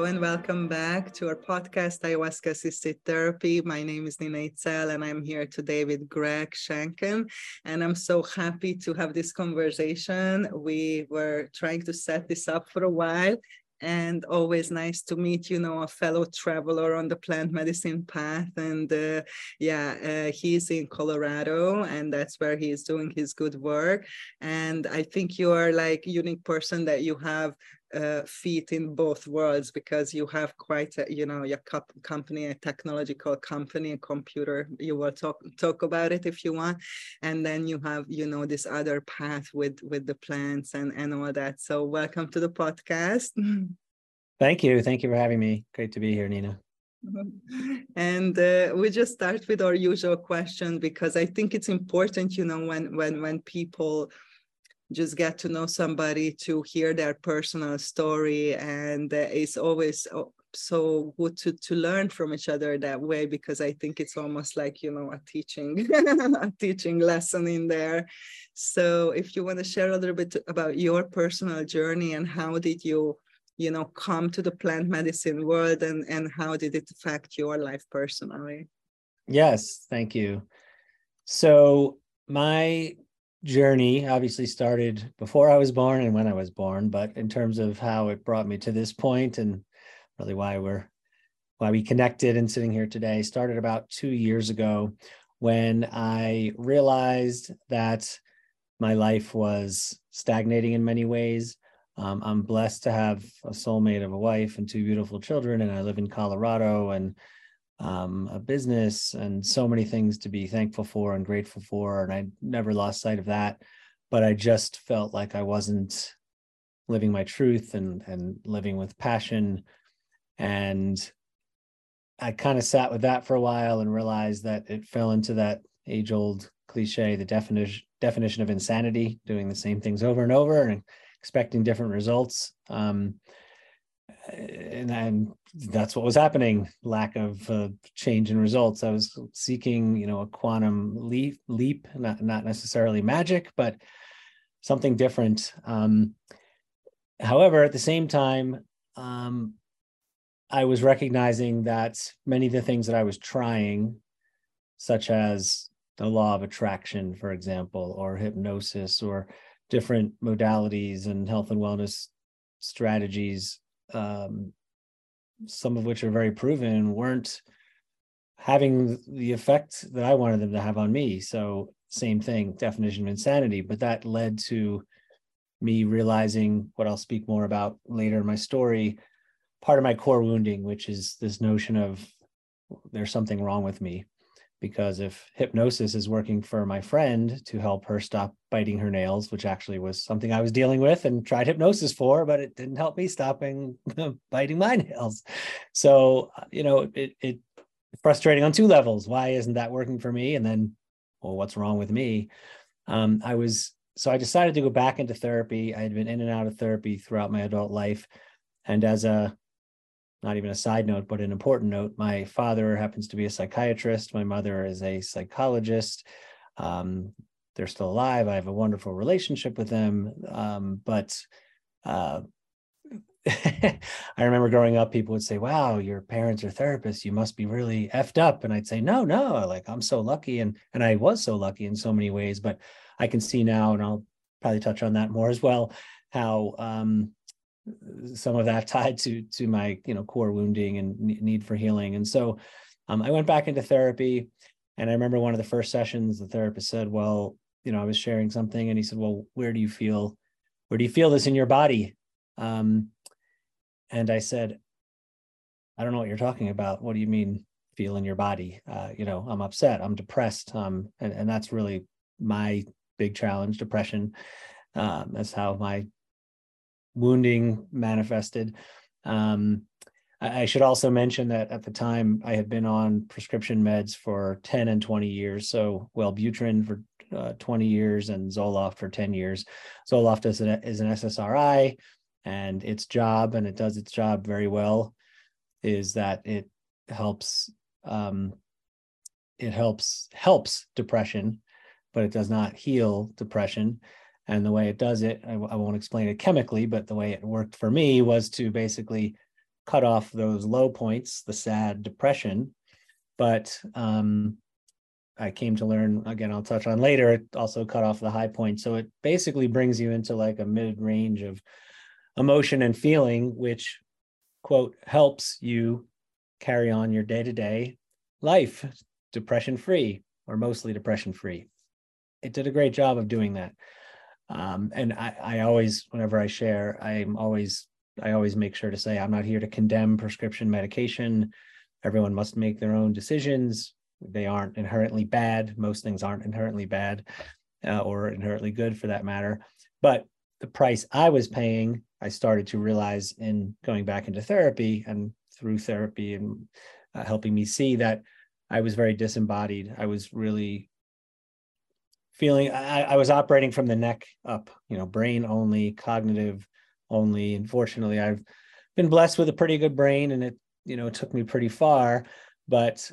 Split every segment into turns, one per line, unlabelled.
Hello and welcome back to our podcast, Ayahuasca Assisted Therapy. My name is Nina Itzel and I'm here today with Greg Shanken. And I'm so happy to have this conversation. We were trying to set this up for a while and always nice to meet you know a fellow traveler on the plant medicine path and uh, yeah uh, he's in colorado and that's where he's doing his good work and i think you are like unique person that you have uh, feet in both worlds because you have quite a you know your company a technological company a computer you will talk talk about it if you want. And then you have you know this other path with with the plants and and all that. So welcome to the podcast.
Thank you. Thank you for having me. Great to be here nina.
And uh, we just start with our usual question because i think it's important you know when when when people just get to know somebody to hear their personal story and uh, it's always oh, so good to to learn from each other that way because i think it's almost like you know a teaching a teaching lesson in there. So if you want to share a little bit about your personal journey and how did you you know come to the plant medicine world and and how did it affect your life personally?
Yes thank you. So my journey obviously started before I was born and when I was born, but in terms of how it brought me to this point and really why we're why we connected and sitting here today started about two years ago when I realized that my life was stagnating in many ways. Um, I'm blessed to have a soulmate of a wife and two beautiful children, and I live in Colorado and um, a business and so many things to be thankful for and grateful for. And I never lost sight of that. But I just felt like I wasn't living my truth and and living with passion. And I kind of sat with that for a while and realized that it fell into that age old cliche, the definition definition of insanity, doing the same things over and over and expecting different results. Um, and, that's what was happening lack of uh, change in results. I was seeking you know a quantum leap leap not, not necessarily magic but something different. Um, however at the same time um, i was recognizing that many of the things that i was trying such as the law of attraction for example or hypnosis or different modalities and health and wellness strategies um, some of which are very proven, weren't having the effect that I wanted them to have on me. So, same thing, definition of insanity. But that led to me realizing what I'll speak more about later in my story part of my core wounding, which is this notion of there's something wrong with me because if hypnosis is working for my friend to help her stop biting her nails, which actually was something I was dealing with and tried hypnosis for, but it didn't help me stopping biting my nails. So, uh, you know, it, it frustrating on two levels. Why isn't that working for me? And then, well, what's wrong with me? Um, I was so I decided to go back into therapy. I had been in and out of therapy throughout my adult life. And as a not even a side note, but an important note. My father happens to be a psychiatrist. My mother is a psychologist. Um, they're still alive. I have a wonderful relationship with them. Um, but uh, I remember growing up, people would say, Wow, your parents are therapists. You must be really effed up. And I'd say, No, no, like I'm so lucky. And and I was so lucky in so many ways. But I can see now, and I'll probably touch on that more as well, how um, some of that tied to to my you know core wounding and need for healing. And so um, i went back into therapy and i remember one of the first sessions the therapist said well you know i was sharing something and he said well where do you feel where do you feel this in your body? Um, and i said i don't know what you're talking about. What do you mean feel in your body? Uh, you know i'm upset i'm depressed um, and, and that's really my big challenge depression. Um, that's how my wounding manifested. Um, I, I should also mention that at the time I had been on prescription meds for 10 and 20 years. So Wellbutrin for uh, 20 years and Zoloft for 10 years. Zoloft is an, is an SSRI and its job, and it does its job very well, is that it helps um, it helps helps depression, but it does not heal depression. And the way it does it, I, I won't explain it chemically, but the way it worked for me was to basically cut off those low points, the sad depression. But um, I came to learn again, I'll touch on later, it also cut off the high point. So it basically brings you into like a mid range of emotion and feeling, which, quote, helps you carry on your day to day life depression free or mostly depression free. It did a great job of doing that. Um, and I, I always, whenever I share, I'm always, I always make sure to say, I'm not here to condemn prescription medication. Everyone must make their own decisions. They aren't inherently bad. Most things aren't inherently bad uh, or inherently good for that matter. But the price I was paying, I started to realize in going back into therapy and through therapy and uh, helping me see that I was very disembodied. I was really feeling I, I, was operating from the neck up, you know, brain only, cognitive only. Unfortunately, I've been blessed with a pretty good brain and it, you know, took me pretty far. But,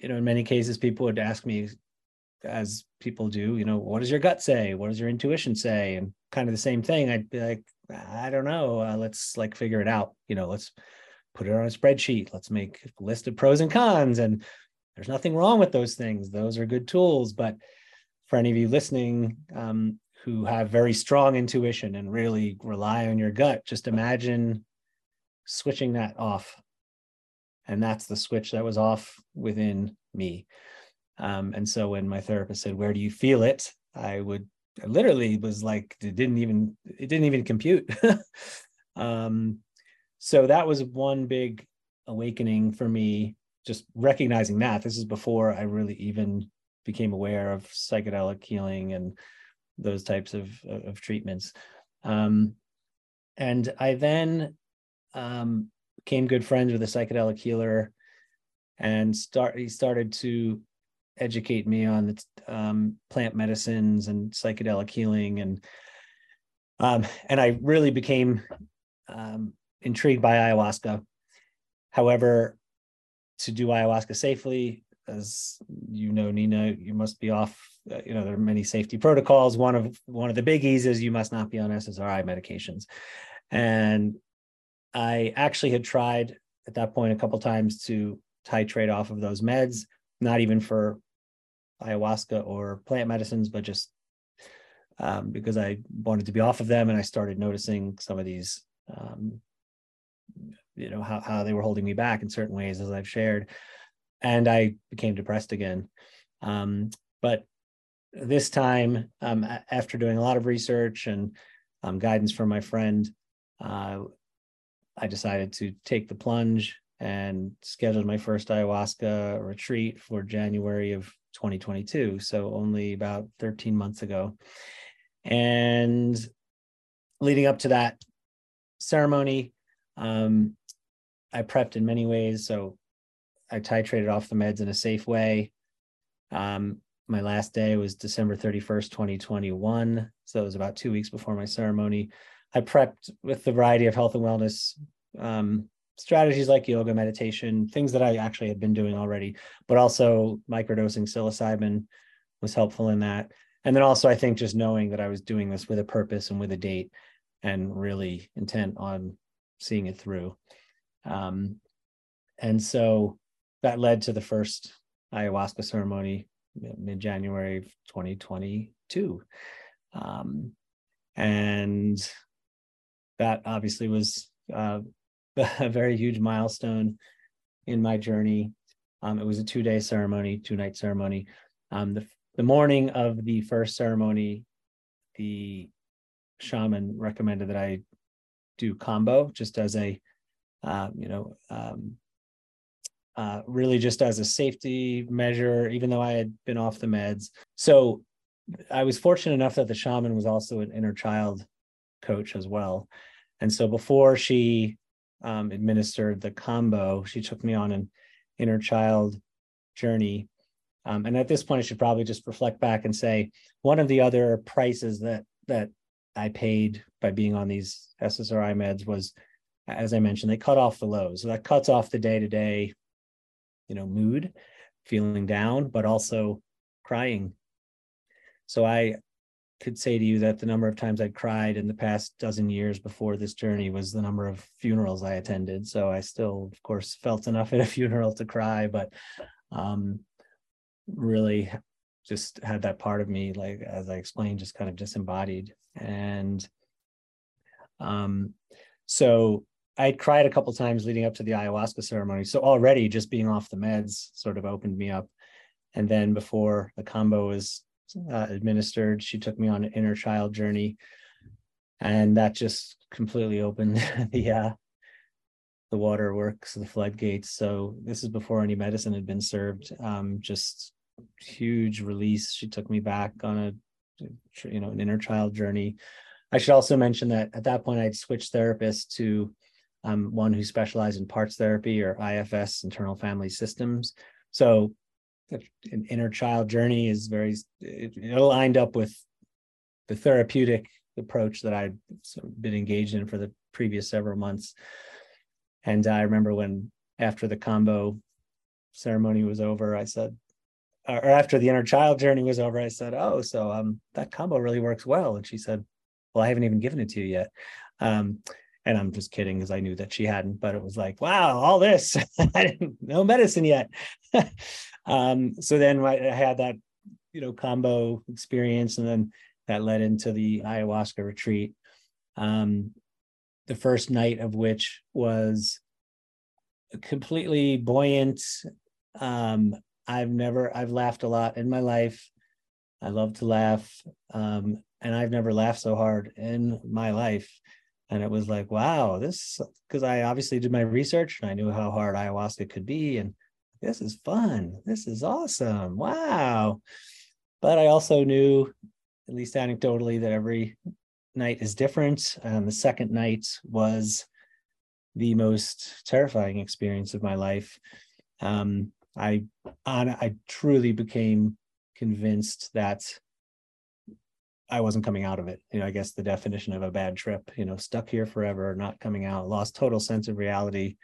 you know, in many cases, people would ask me, as people do, you know, what does your gut say? What does your intuition say? And kind of the same thing. I'd be like, I don't know. Uh, let's like figure it out. You know, let's put it on a spreadsheet. Let's make a list of pros and cons. And there's nothing wrong with those things. Those are good tools. But for any of you listening um, who have very strong intuition and really rely on your gut, just imagine switching that off. And that's the switch that was off within me. Um, and so when my therapist said, Where do you feel it? I would I literally was like, it didn't even, it didn't even compute. um, so that was one big awakening for me just recognizing that this is before I really even became aware of psychedelic healing and those types of of treatments. Um, and I then um, became good friends with a psychedelic healer, and start he started to educate me on the um, plant medicines and psychedelic healing, and um, and I really became um, intrigued by ayahuasca. However, to do ayahuasca safely as you know nina you must be off uh, you know there are many safety protocols. One of one of the biggies is you must not be on ssri medications. And i actually had tried at that point a couple times to titrate off of those meds not even for ayahuasca or plant medicines but just um, because i wanted to be off of them. And i started noticing some of these um, you know how, how they were holding me back in certain ways as i've shared and i became depressed again um, but this time um, after doing a lot of research and um, guidance from my friend uh, i decided to take the plunge and scheduled my first ayahuasca retreat for january of 2022 so only about 13 months ago and leading up to that ceremony um, I prepped in many ways. So I titrated off the meds in a safe way. Um, my last day was December 31st, 2021. So it was about two weeks before my ceremony. I prepped with a variety of health and wellness um, strategies like yoga, meditation, things that I actually had been doing already, but also microdosing psilocybin was helpful in that. And then also, I think just knowing that I was doing this with a purpose and with a date and really intent on seeing it through. Um, and so that led to the first ayahuasca ceremony mid January 2022. Um, and that obviously was uh, a very huge milestone in my journey. Um, it was a two day ceremony, two night ceremony. Um, the, the morning of the first ceremony, the shaman recommended that I do Kambo just as a um, you know, um, uh, really just as a safety measure, even though I had been off the meds. So I was fortunate enough that the shaman was also an inner child coach as well. And so before she um, administered the Kambo, she took me on an inner child journey. Um, and at this point, I should probably just reflect back and say one of the other prices that that I paid by being on these SSRI meds was as I mentioned, they cut off the lows. So that cuts off the day to day, you know, mood, feeling down, but also crying. So I could say to you that the number of times I'd cried in the past dozen years before this journey was the number of funerals I attended. So I still, of course, felt enough at a funeral to cry, but um, really just had that part of me, like as I explained, just kind of disembodied. And um, so I'd cried a couple times leading up to the ayahuasca ceremony. So already just being off the meds sort of opened me up. And then before the Kambo was uh, administered. She took me on an inner child journey, and that just completely opened the uh, the waterworks, the floodgates. So this is before any medicine had been served. Um, just huge release. She took me back on a you know an inner child journey. I should also mention that at that point I'd switched therapists to um, one who specialized in parts therapy or IFS, internal family systems. So an inner child journey is very it, it lined up with the therapeutic approach that I've been engaged in for the previous several months. And I remember when after the Kambo ceremony was over, I said, or after the inner child journey was over, I said, "Oh, so um, that Kambo really works well." And she said, "Well, I haven't even given it to you yet." Um, and I'm just kidding because I knew that she hadn't, but it was like, wow, all this, I didn't no medicine yet. Um, so then I had that, you know, Kambo experience, and then that led into the ayahuasca retreat. Um, the first night of which was completely buoyant. Um, I've never, I've laughed a lot in my life. I love to laugh. Um, and I've never laughed so hard in my life. And it was like, wow, this, because I obviously did my research and I knew how hard ayahuasca could be. And this is fun. This is awesome. Wow. But I also knew, at least anecdotally, that every night is different. And the second night was the most terrifying experience of my life. Um, I on I truly became convinced that I wasn't coming out of it. You know, I guess the definition of a bad trip, you know, stuck here forever, not coming out, lost total sense of reality,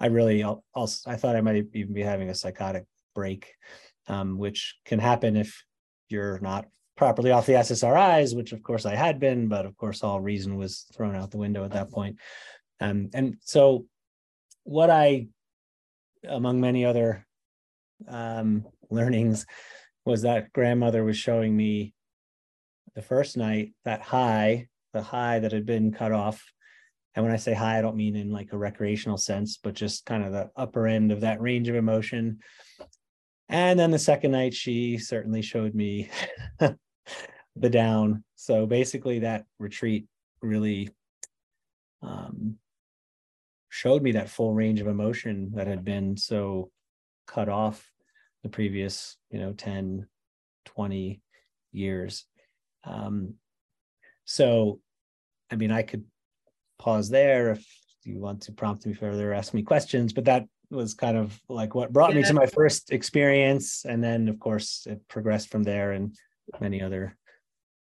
I really also I thought I might even be having a psychotic break, um, which can happen if you're not properly off the SSRIs, which of course I had been, but of course all reason was thrown out the window at that point. Um, and so, what I, among many other um, learnings, was that grandmother was showing me the first night that high, the high that had been cut off and when I say high, I don't mean in like a recreational sense, but just kind of the upper end of that range of emotion. And then the second night, she certainly showed me the down. So basically, that retreat really um, showed me that full range of emotion that had been so cut off the previous, you know, 10, 20 years. Um, so, I mean, I could pause there if you want to prompt me further, ask me questions. But that was kind of like what brought yeah. me to my first experience. And then, of course, it progressed from there and many other.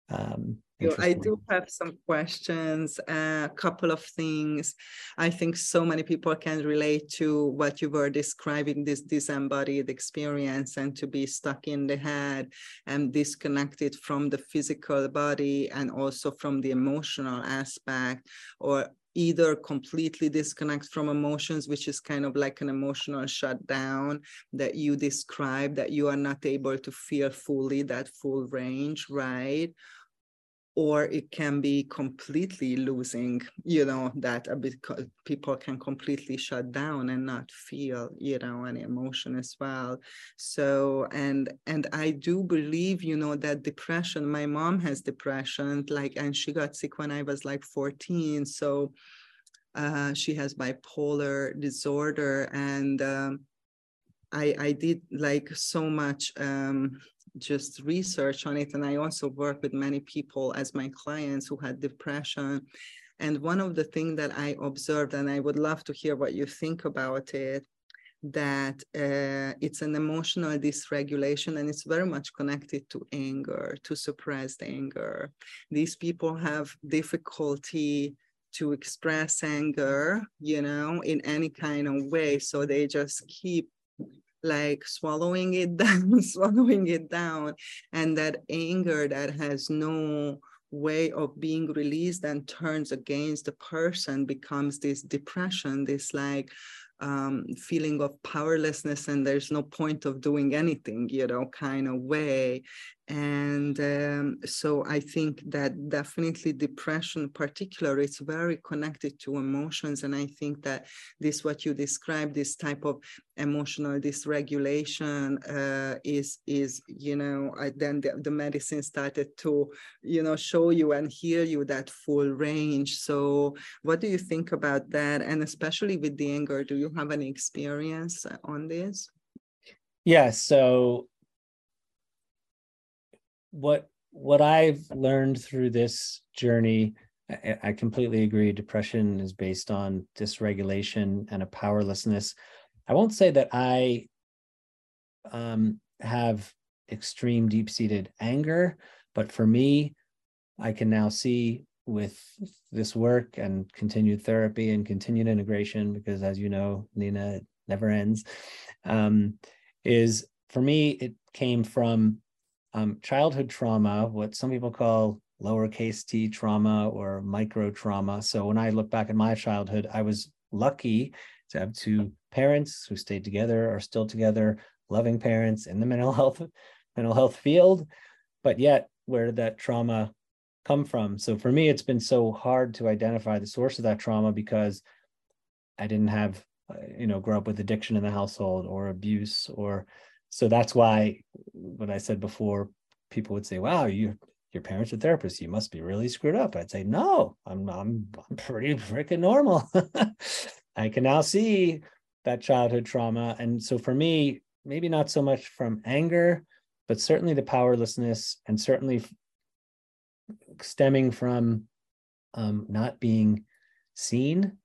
Um,
I do have some questions, uh, a couple of things. I think so many people can relate to what you were describing this disembodied experience and to be stuck in the head and disconnected from the physical body and also from the emotional aspect or either completely disconnect from emotions, which is kind of like an emotional shutdown that you describe, that you are not able to feel fully that full range, right? Or it can be completely losing, you know, that a bit people can completely shut down and not feel, you know, any emotion as well. So, and and I do believe, you know, that depression. My mom has depression, like, and she got sick when I was like 14. So uh, she has bipolar disorder and um, I, I did like so much um, just research on it and i also work with many people as my clients who had depression and one of the things that i observed and i would love to hear what you think about it that uh, it's an emotional dysregulation and it's very much connected to anger to suppressed anger these people have difficulty to express anger, you know, in any kind of way. So they just keep like swallowing it down, swallowing it down, and that anger that has no way of being released and turns against the person becomes this depression, this like um, feeling of powerlessness and there's no point of doing anything, you know, kind of way. And um, so I think that definitely depression, particular, it's very connected to emotions. And I think that this, what you described, this type of emotional dysregulation uh, is, is, you know, I, then the, the medicine started to, you know, show you and heal you that full range. So what do you think about that? And especially with the anger, do you have any experience on this?
Yeah, so what what I've learned through this journey, I, I, completely agree. Depression is based on dysregulation and a powerlessness. I won't say that I um, have extreme deep seated anger, but for me, I can now see with this work and continued therapy and continued integration, because as you know, Nina, it never ends, um, is for me, it came from um, childhood trauma, what some people call lowercase t trauma or micro trauma. So when I look back at my childhood, I was lucky to have two parents who stayed together, are still together, loving parents in the mental health mental health field. But yet, where did that trauma come from? So for me, it's been so hard to identify the source of that trauma because I didn't have, uh, you know, grow up with addiction in the household or abuse or so that's why when I said before, people would say, "Wow, you your parents are therapists. You must be really screwed up." I'd say, "No, I'm I'm, I'm pretty freaking normal. I can now see that childhood trauma, and so for me, maybe not so much from anger, but certainly the powerlessness, and certainly stemming from um, not being seen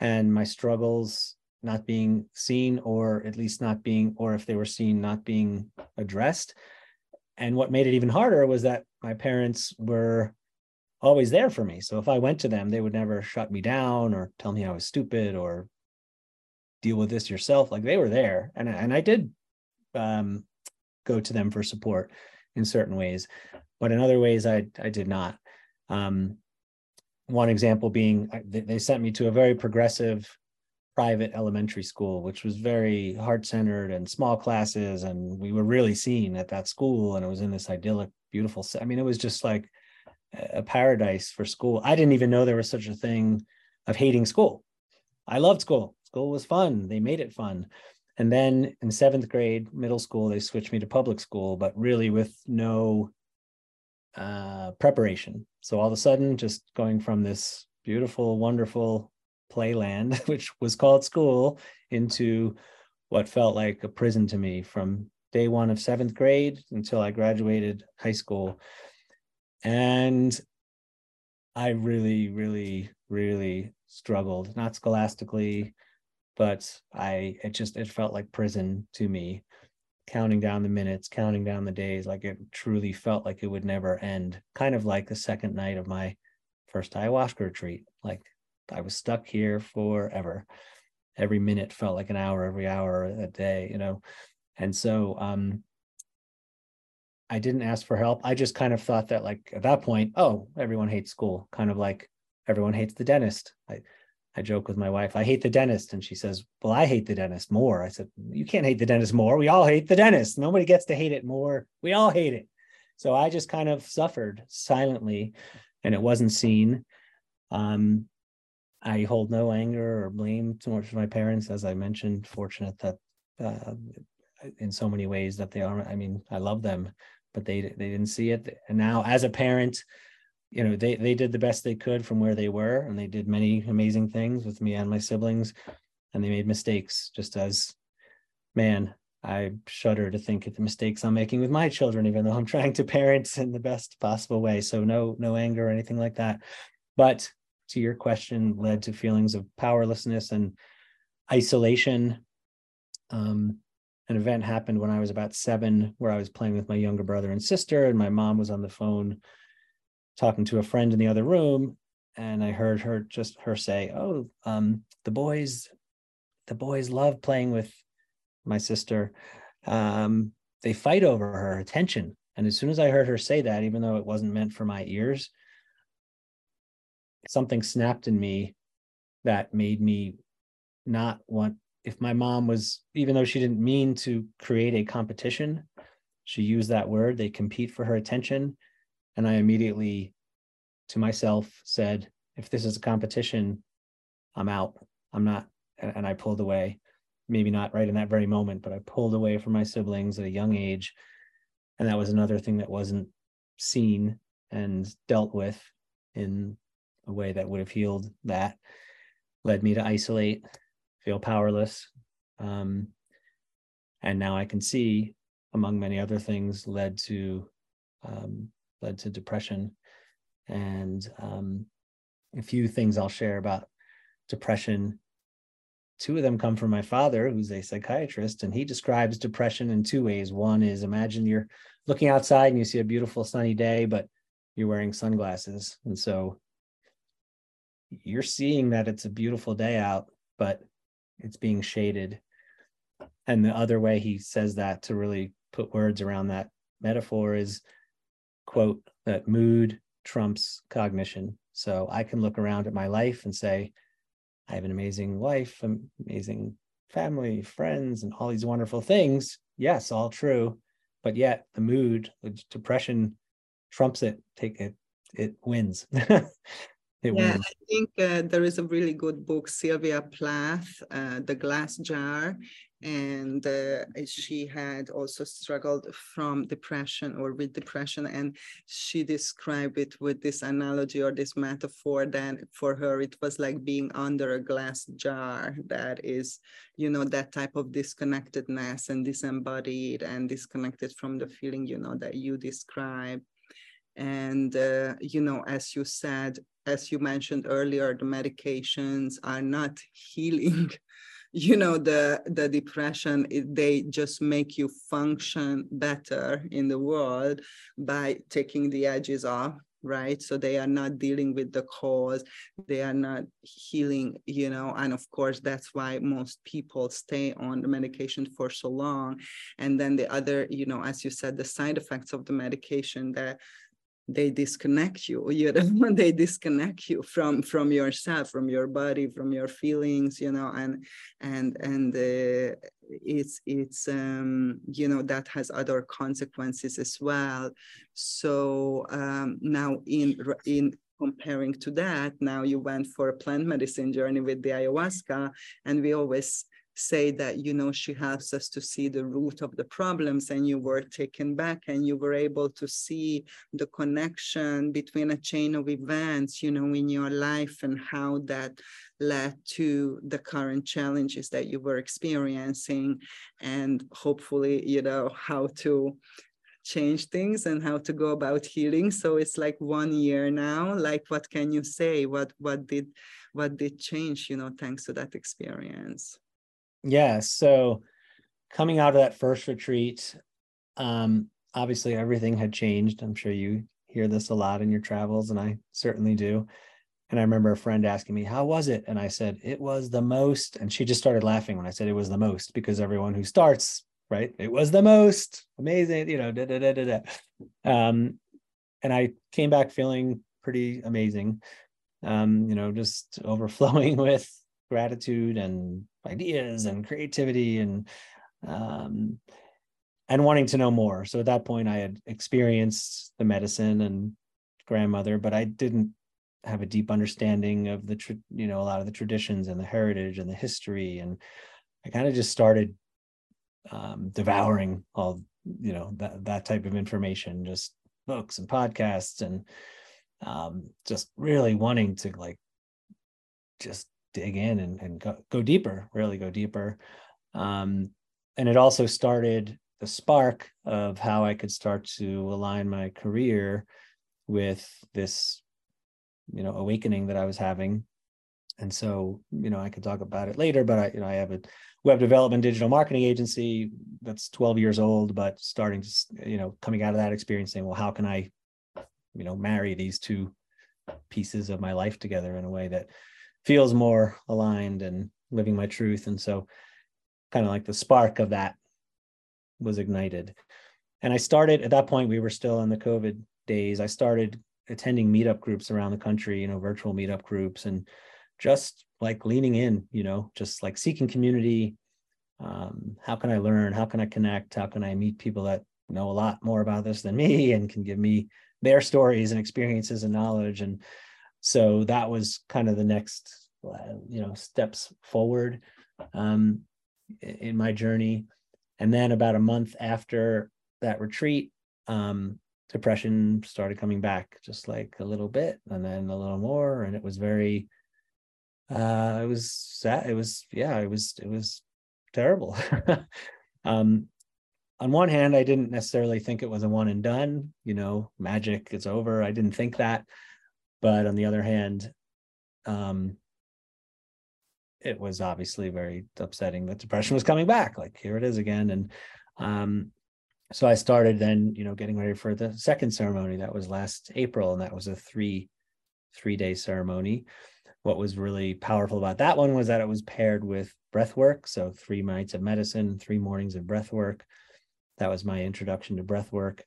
and my struggles not being seen or at least not being or if they were seen not being addressed. And what made it even harder was that my parents were always there for me. So if i went to them they would never shut me down or tell me i was stupid or deal with this yourself. Like they were there. And, and i did um, go to them for support in certain ways but in other ways i i did not. Um, one example being they sent me to a very progressive private elementary school, which was very heart centered and small classes. And we were really seen at that school. And it was in this idyllic, beautiful, I mean, it was just like a paradise for school. I didn't even know there was such a thing of hating school. I loved school. School was fun. They made it fun. And then in seventh grade, middle school, they switched me to public school, but really with no uh, preparation. So all of a sudden, just going from this beautiful, wonderful playland, which was called school, into what felt like a prison to me from day one of seventh grade until I graduated high school. And I really, really, really struggled, not scholastically, but I, it just, it felt like prison to me, counting down the minutes, counting down the days. Like it truly felt like it would never end. Kind of like the second night of my first ayahuasca retreat. Like I was stuck here forever. Every minute felt like an hour, every hour a day, you know. And so um I didn't ask for help. I just kind of thought that like at that point, oh, everyone hates school, kind of like everyone hates the dentist. I I joke with my wife, I hate the dentist. And she says, Well, I hate the dentist more. I said, You can't hate the dentist more. We all hate the dentist. Nobody gets to hate it more. We all hate it. So I just kind of suffered silently and it wasn't seen. Um, I hold no anger or blame towards my parents, as I mentioned. Fortunate that, uh, in so many ways, that they are. I mean, I love them, but they they didn't see it. And now, as a parent, you know, they they did the best they could from where they were, and they did many amazing things with me and my siblings, and they made mistakes. Just as, man, I shudder to think at the mistakes I'm making with my children, even though I'm trying to parent in the best possible way. So no no anger or anything like that, but to your question led to feelings of powerlessness and isolation. Um, an event happened when I was about seven, where I was playing with my younger brother and sister, and my mom was on the phone talking to a friend in the other room, and I heard her just her say, "Oh, um, the boys, the boys love playing with my sister, um, they fight over her attention. And as soon as I heard her say that, even though it wasn't meant for my ears, something snapped in me that made me not want if my mom was even though she didn't mean to create a competition she used that word they compete for her attention. And i immediately to myself said if this is a competition i'm out. I'm not and, i pulled away. Maybe not right in that very moment but i pulled away from my siblings at a young age. And that was another thing that wasn't seen and dealt with in a way that would have healed that led me to isolate feel powerless. Um, and now i can see among many other things led to um, led to depression. And um, a few things i'll share about depression. Two of them come from my father who's a psychiatrist and he describes depression in two ways. One is imagine you're looking outside and you see a beautiful sunny day but you're wearing sunglasses. And so you're seeing that it's a beautiful day out, but it's being shaded. And the other way he says that to really put words around that metaphor is quote that mood trumps cognition. So I can look around at my life and say, I have an amazing wife, amazing family, friends, and all these wonderful things. Yes, all true. But yet the mood, the depression trumps it. Take it, it wins.
It yeah, I think uh, there is a really good book, Sylvia Plath, uh, The Glass Jar. And uh, she had also struggled from depression or with depression. And she described it with this analogy or this metaphor that for her, it was like being under a glass jar that is, you know, that type of disconnectedness and disembodied and disconnected from the feeling, you know, that you describe and uh, you know as you said as you mentioned earlier, the medications are not healing. you know the the depression they just make you function better in the world by taking the edges off right? So they are not dealing with the cause. They are not healing you know and of course that's why most people stay on the medication for so long. And then the other you know as you said the side effects of the medication that they disconnect you you know they disconnect you from from yourself from your body from your feelings you know and and and uh, it's it's um you know that has other consequences as well. So um now in in comparing to that now you went for a plant medicine journey with the ayahuasca and we always say that you know she helps us to see the root of the problems and you were taken back and you were able to see the connection between a chain of events you know in your life and how that led to the current challenges that you were experiencing and hopefully you know how to change things and how to go about healing. So it's like one year now. Like what can you say? What what did what did change you know thanks to that experience
yeah. So coming out of that first retreat, um, obviously everything had changed. I'm sure you hear this a lot in your travels, and I certainly do. And I remember a friend asking me, How was it? And I said, It was the most. And she just started laughing when I said it was the most because everyone who starts, right? It was the most amazing, you know, da da da da da. Um, and I came back feeling pretty amazing, um, you know, just overflowing with gratitude and ideas and creativity and um, and wanting to know more. So at that point, I had experienced the medicine and grandmother, but I didn't have a deep understanding of the you know a lot of the traditions and the heritage and the history, and I kind of just started um, devouring all you know that that type of information, just books and podcasts, and um, just really wanting to like just dig in and, and go, go deeper, really go deeper. Um, and it also started the spark of how I could start to align my career with this, you know, awakening that I was having. And so, you know, I could talk about it later, but I, you know, I have a web development digital marketing agency that's 12 years old, but starting to, you know, coming out of that experience saying, well, how can I, you know, marry these two pieces of my life together in a way that feels more aligned and living my truth. And so kind of like the spark of that was ignited. And I started at that point, we were still in the COVID days. I started attending meetup groups around the country, you know, virtual meetup groups and just like leaning in, you know, just like seeking community. Um, how can I learn? How can I connect? How can I meet people that know a lot more about this than me and can give me their stories and experiences and knowledge? And so that was kind of the next, uh, you know, steps forward um, in my journey. And then about a month after that retreat, um, depression started coming back just like a little bit and then a little more. And it was very, uh, it was sad. It was, yeah, it was, it was terrible. um, on one hand, I didn't necessarily think it was a one and done, you know, magic, it's over. I didn't think that. But on the other hand, um, it was obviously very upsetting that depression was coming back. Like here it is again. And um, so I started then, you know, getting ready for the second ceremony. That was last April, and that was a three three day ceremony. What was really powerful about that one was that it was paired with breath work. So three nights of medicine, three mornings of breath work. That was my introduction to breath work,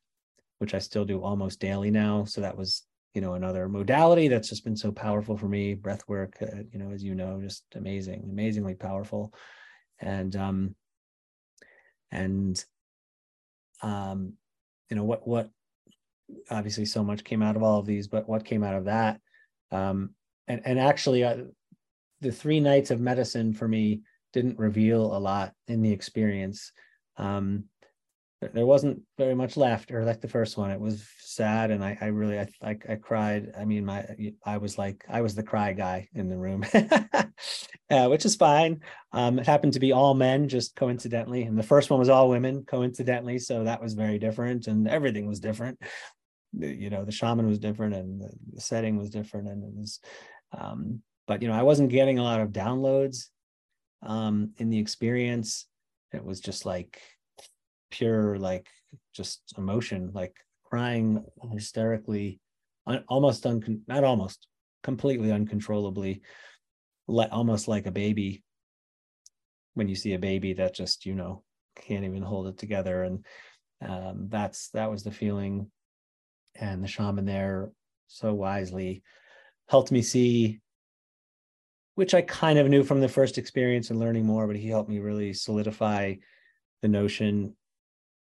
which I still do almost daily now. So that was, you know, another modality that's just been so powerful for me. Breath work, uh, you know, as you know, just amazing, amazingly powerful. And um and um, you know what what obviously so much came out of all of these, but what came out of that? Um, and and actually, uh, the three nights of medicine for me didn't reveal a lot in the experience. Um, there wasn't very much laughter like the first one. It was sad, and I, I really, I, I, I cried. I mean, my, I was like, I was the cry guy in the room, uh, which is fine. Um, it happened to be all men, just coincidentally, and the first one was all women, coincidentally. So that was very different, and everything was different. You know, the shaman was different, and the setting was different, and it was. Um, but you know, I wasn't getting a lot of downloads um, in the experience. It was just like pure like just emotion like crying hysterically almost un- not almost completely uncontrollably let almost like a baby. When you see a baby that just you know can't even hold it together and um, that's that was the feeling. And the shaman there so wisely helped me see which i kind of knew from the first experience and learning more but he helped me really solidify the notion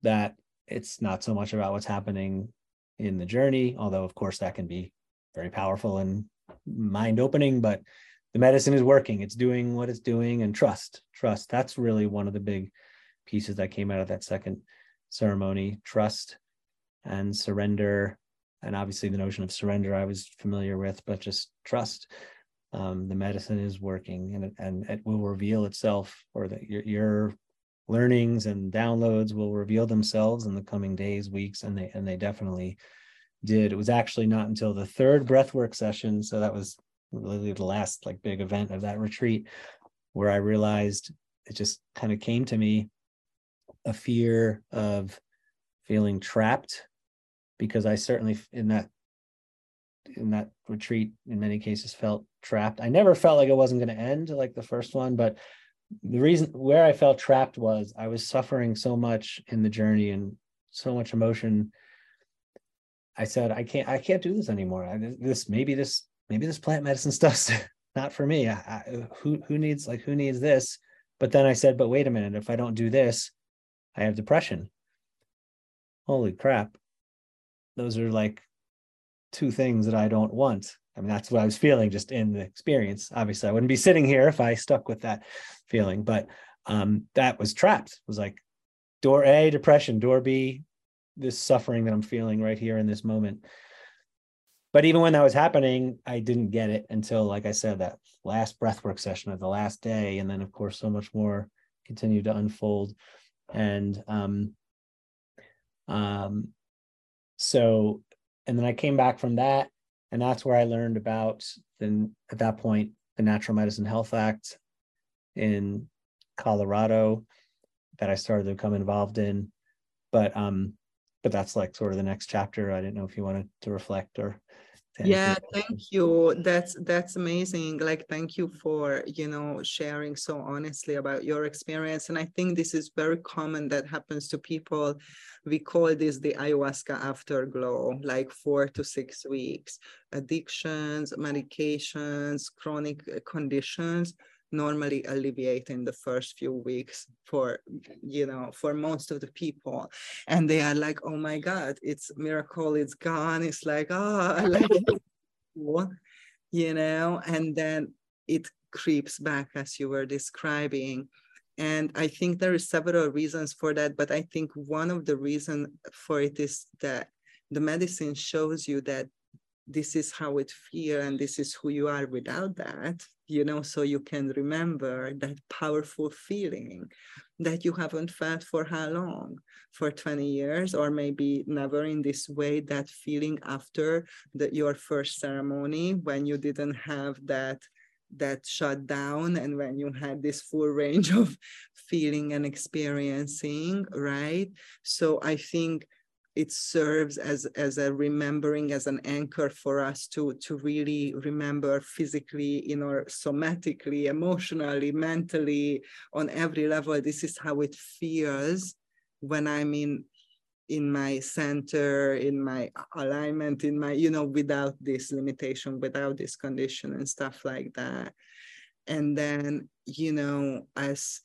that it's not so much about what's happening in the journey, although of course that can be very powerful and mind opening, but the medicine is working, it's doing what it's doing, and trust, trust. That's really one of the big pieces that came out of that second ceremony trust and surrender. And obviously, the notion of surrender I was familiar with, but just trust. Um, the medicine is working and and it will reveal itself, or that your, your learnings and downloads will reveal themselves in the coming days, weeks, and they and they definitely did. It was actually not until the third breathwork session, so that was really the last like big event of that retreat, where I realized it just kind of came to me a fear of feeling trapped because I certainly in that in that retreat in many cases felt trapped. I never felt like it wasn't going to end like the first one, but the reason where I felt trapped was I was suffering so much in the journey and so much emotion. I said, I can't, I can't do this anymore. I, this maybe this maybe this plant medicine stuff's not for me. I, I, who who needs like who needs this? But then I said, but wait a minute, if I don't do this, I have depression. Holy crap! Those are like two things that I don't want. I mean, that's what I was feeling just in the experience. Obviously, I wouldn't be sitting here if I stuck with that feeling, but um, that was trapped. It was like door A, depression, door B, this suffering that I'm feeling right here in this moment. But even when that was happening, I didn't get it until, like I said, that last breathwork session of the last day. And then, of course, so much more continued to unfold. And um, um, so, and then I came back from that and that's where I learned about then at that point the Natural Medicine Health Act in Colorado that I started to become involved in. But um, but that's like sort of the next chapter. I didn't know if you wanted to reflect or
yeah thank you. That's that's amazing. Like thank you for you know sharing so honestly about your experience. And i think this is very common that happens to people. We call this the ayahuasca afterglow like four to six weeks. Addictions medications chronic conditions normally alleviate in the first few weeks for you know for most of the people. And they are like oh my god it's miracle it's gone. It's like oh like you know? And then it creeps back as you were describing. And i think there is several reasons for that but i think one of the reasons for it is that the medicine shows you that this is how it feels and this is who you are without that you know, so you can remember that powerful feeling that you haven't felt for how long? For 20 years, or maybe never in this way, that feeling after the, your first ceremony when you didn't have that that shut down and when you had this full range of feeling and experiencing right so i think it serves as as a remembering as an anchor for us to to really remember physically you know somatically emotionally mentally on every level. This is how it feels when i'm in in my center in my alignment in my you know without this limitation without this condition and stuff like that. And then you know as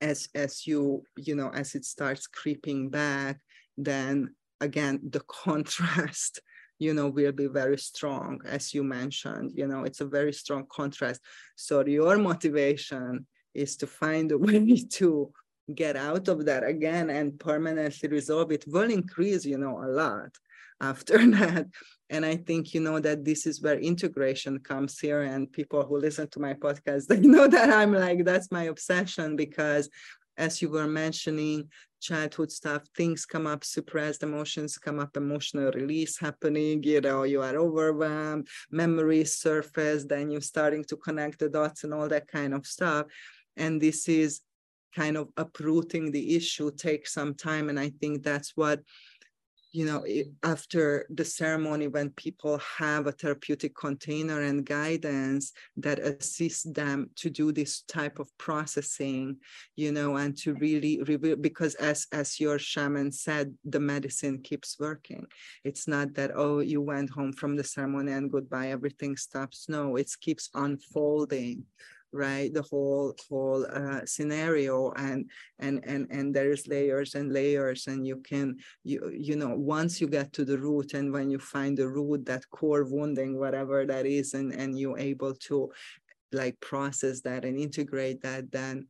as as you you know as it starts creeping back then again the contrast you know will be very strong as you mentioned you know it's a very strong contrast. So your motivation is to find a way to get out of that again and permanently resolve it will increase you know a lot after that. And i think you know that this is where integration comes here. And people who listen to my podcast they know that i'm like that's my obsession because as you were mentioning, childhood stuff, things come up, suppressed emotions come up, emotional release happening, you know, you are overwhelmed, memories surface, then you're starting to connect the dots and all that kind of stuff. And this is kind of uprooting the issue takes some time. And I think that's what you know after the ceremony when people have a therapeutic container and guidance that assists them to do this type of processing you know and to really reveal because as as your shaman said the medicine keeps working. It's not that oh you went home from the ceremony and goodbye everything stops. No it keeps unfolding right? The whole whole uh, scenario and and and and there's layers and layers and you can you you know once you get to the root and when you find the root that core wounding whatever that is and and you're able to like process that and integrate that then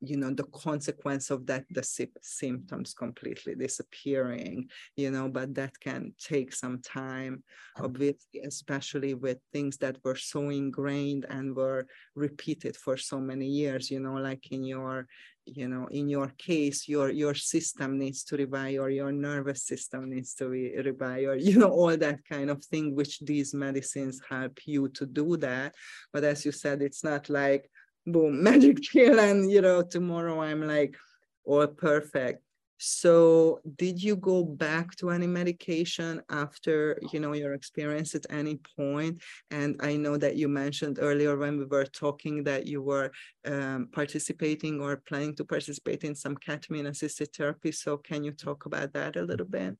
you know the consequence of that the symptoms completely disappearing you know but that can take some time obviously especially with things that were so ingrained and were repeated for so many years you know like in your you know in your case your your system needs to revive or your nervous system needs to be revive or you know all that kind of thing which these medicines help you to do that. But as you said it's not like boom, magic pill, and you know, tomorrow I'm like all perfect. So did you go back to any medication after you know your experience at any point? And I know that you mentioned earlier when we were talking that you were um, participating or planning to participate in some ketamine assisted therapy. So can you talk about that a little bit?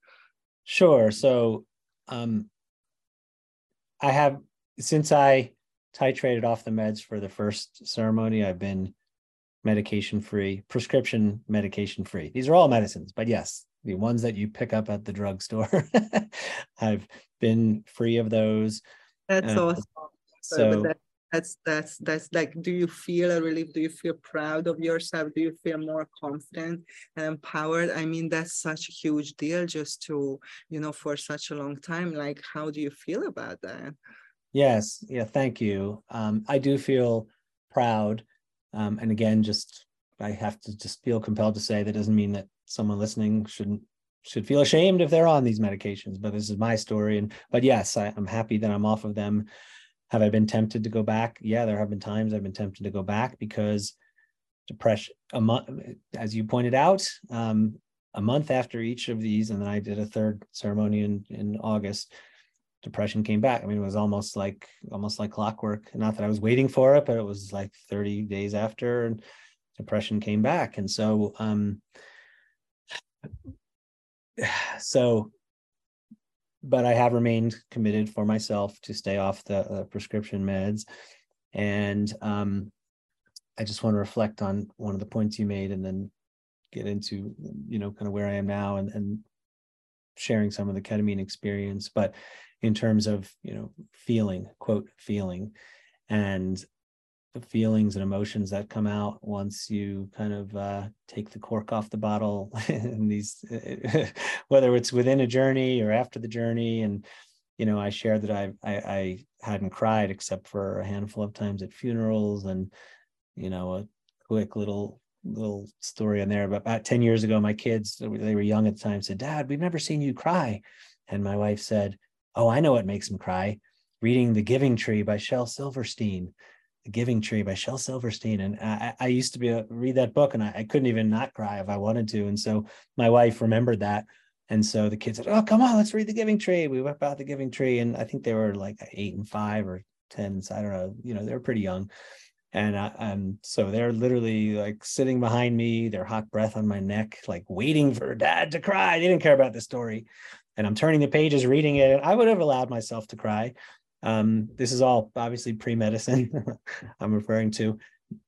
Sure. So um, I have since I titrated off the meds for the first ceremony. I've been medication free, prescription medication free. These are all medicines, but yes, the ones that you pick up at the drugstore, I've been free of those.
That's uh, awesome. So that, that's that's that's like, do you feel a relief? Do you feel proud of yourself? Do you feel more confident and empowered? I mean, that's such a huge deal just to, you know, for such a long time. Like, how do you feel about that?
Yes, yeah, thank you. Um, I do feel proud. Um, and again, just I have to just feel compelled to say that doesn't mean that someone listening shouldn't should feel ashamed if they're on these medications. But this is my story, and but yes, I, I'm happy that I'm off of them. Have I been tempted to go back? Yeah, there have been times I've been tempted to go back because depression, a month as you pointed out, um, a month after each of these, and then I did a third ceremony in in August. Depression came back. I mean, it was almost like almost like clockwork. Not that I was waiting for it, but it was like 30 days after, and depression came back. And so, um, so, but I have remained committed for myself to stay off the uh, prescription meds, and um, I just want to reflect on one of the points you made, and then get into you know kind of where I am now and and sharing some of the ketamine experience but in terms of you know feeling quote feeling and the feelings and emotions that come out once you kind of uh, take the cork off the bottle and these whether it's within a journey or after the journey and you know i shared that I, I i hadn't cried except for a handful of times at funerals and you know a quick little little story in there. About 10 years ago, my kids, they were young at the time, said, Dad, we've never seen you cry. And my wife said, Oh, I know what makes him cry. Reading The Giving Tree by Shel Silverstein. The Giving Tree by Shel Silverstein. And I, I used to be a, read that book and I, I couldn't even not cry if I wanted to. And so my wife remembered that. And so the kids said, Oh, come on, let's read The Giving Tree. We went about The Giving Tree. And I think they were like eight and five or 10. So I don't know, you know, they were pretty young and I, um, so they're literally like sitting behind me, their hot breath on my neck, like waiting for dad to cry. They didn't care about the story, and I'm turning the pages, reading it. And I would have allowed myself to cry. Um, this is all obviously pre-medicine. I'm referring to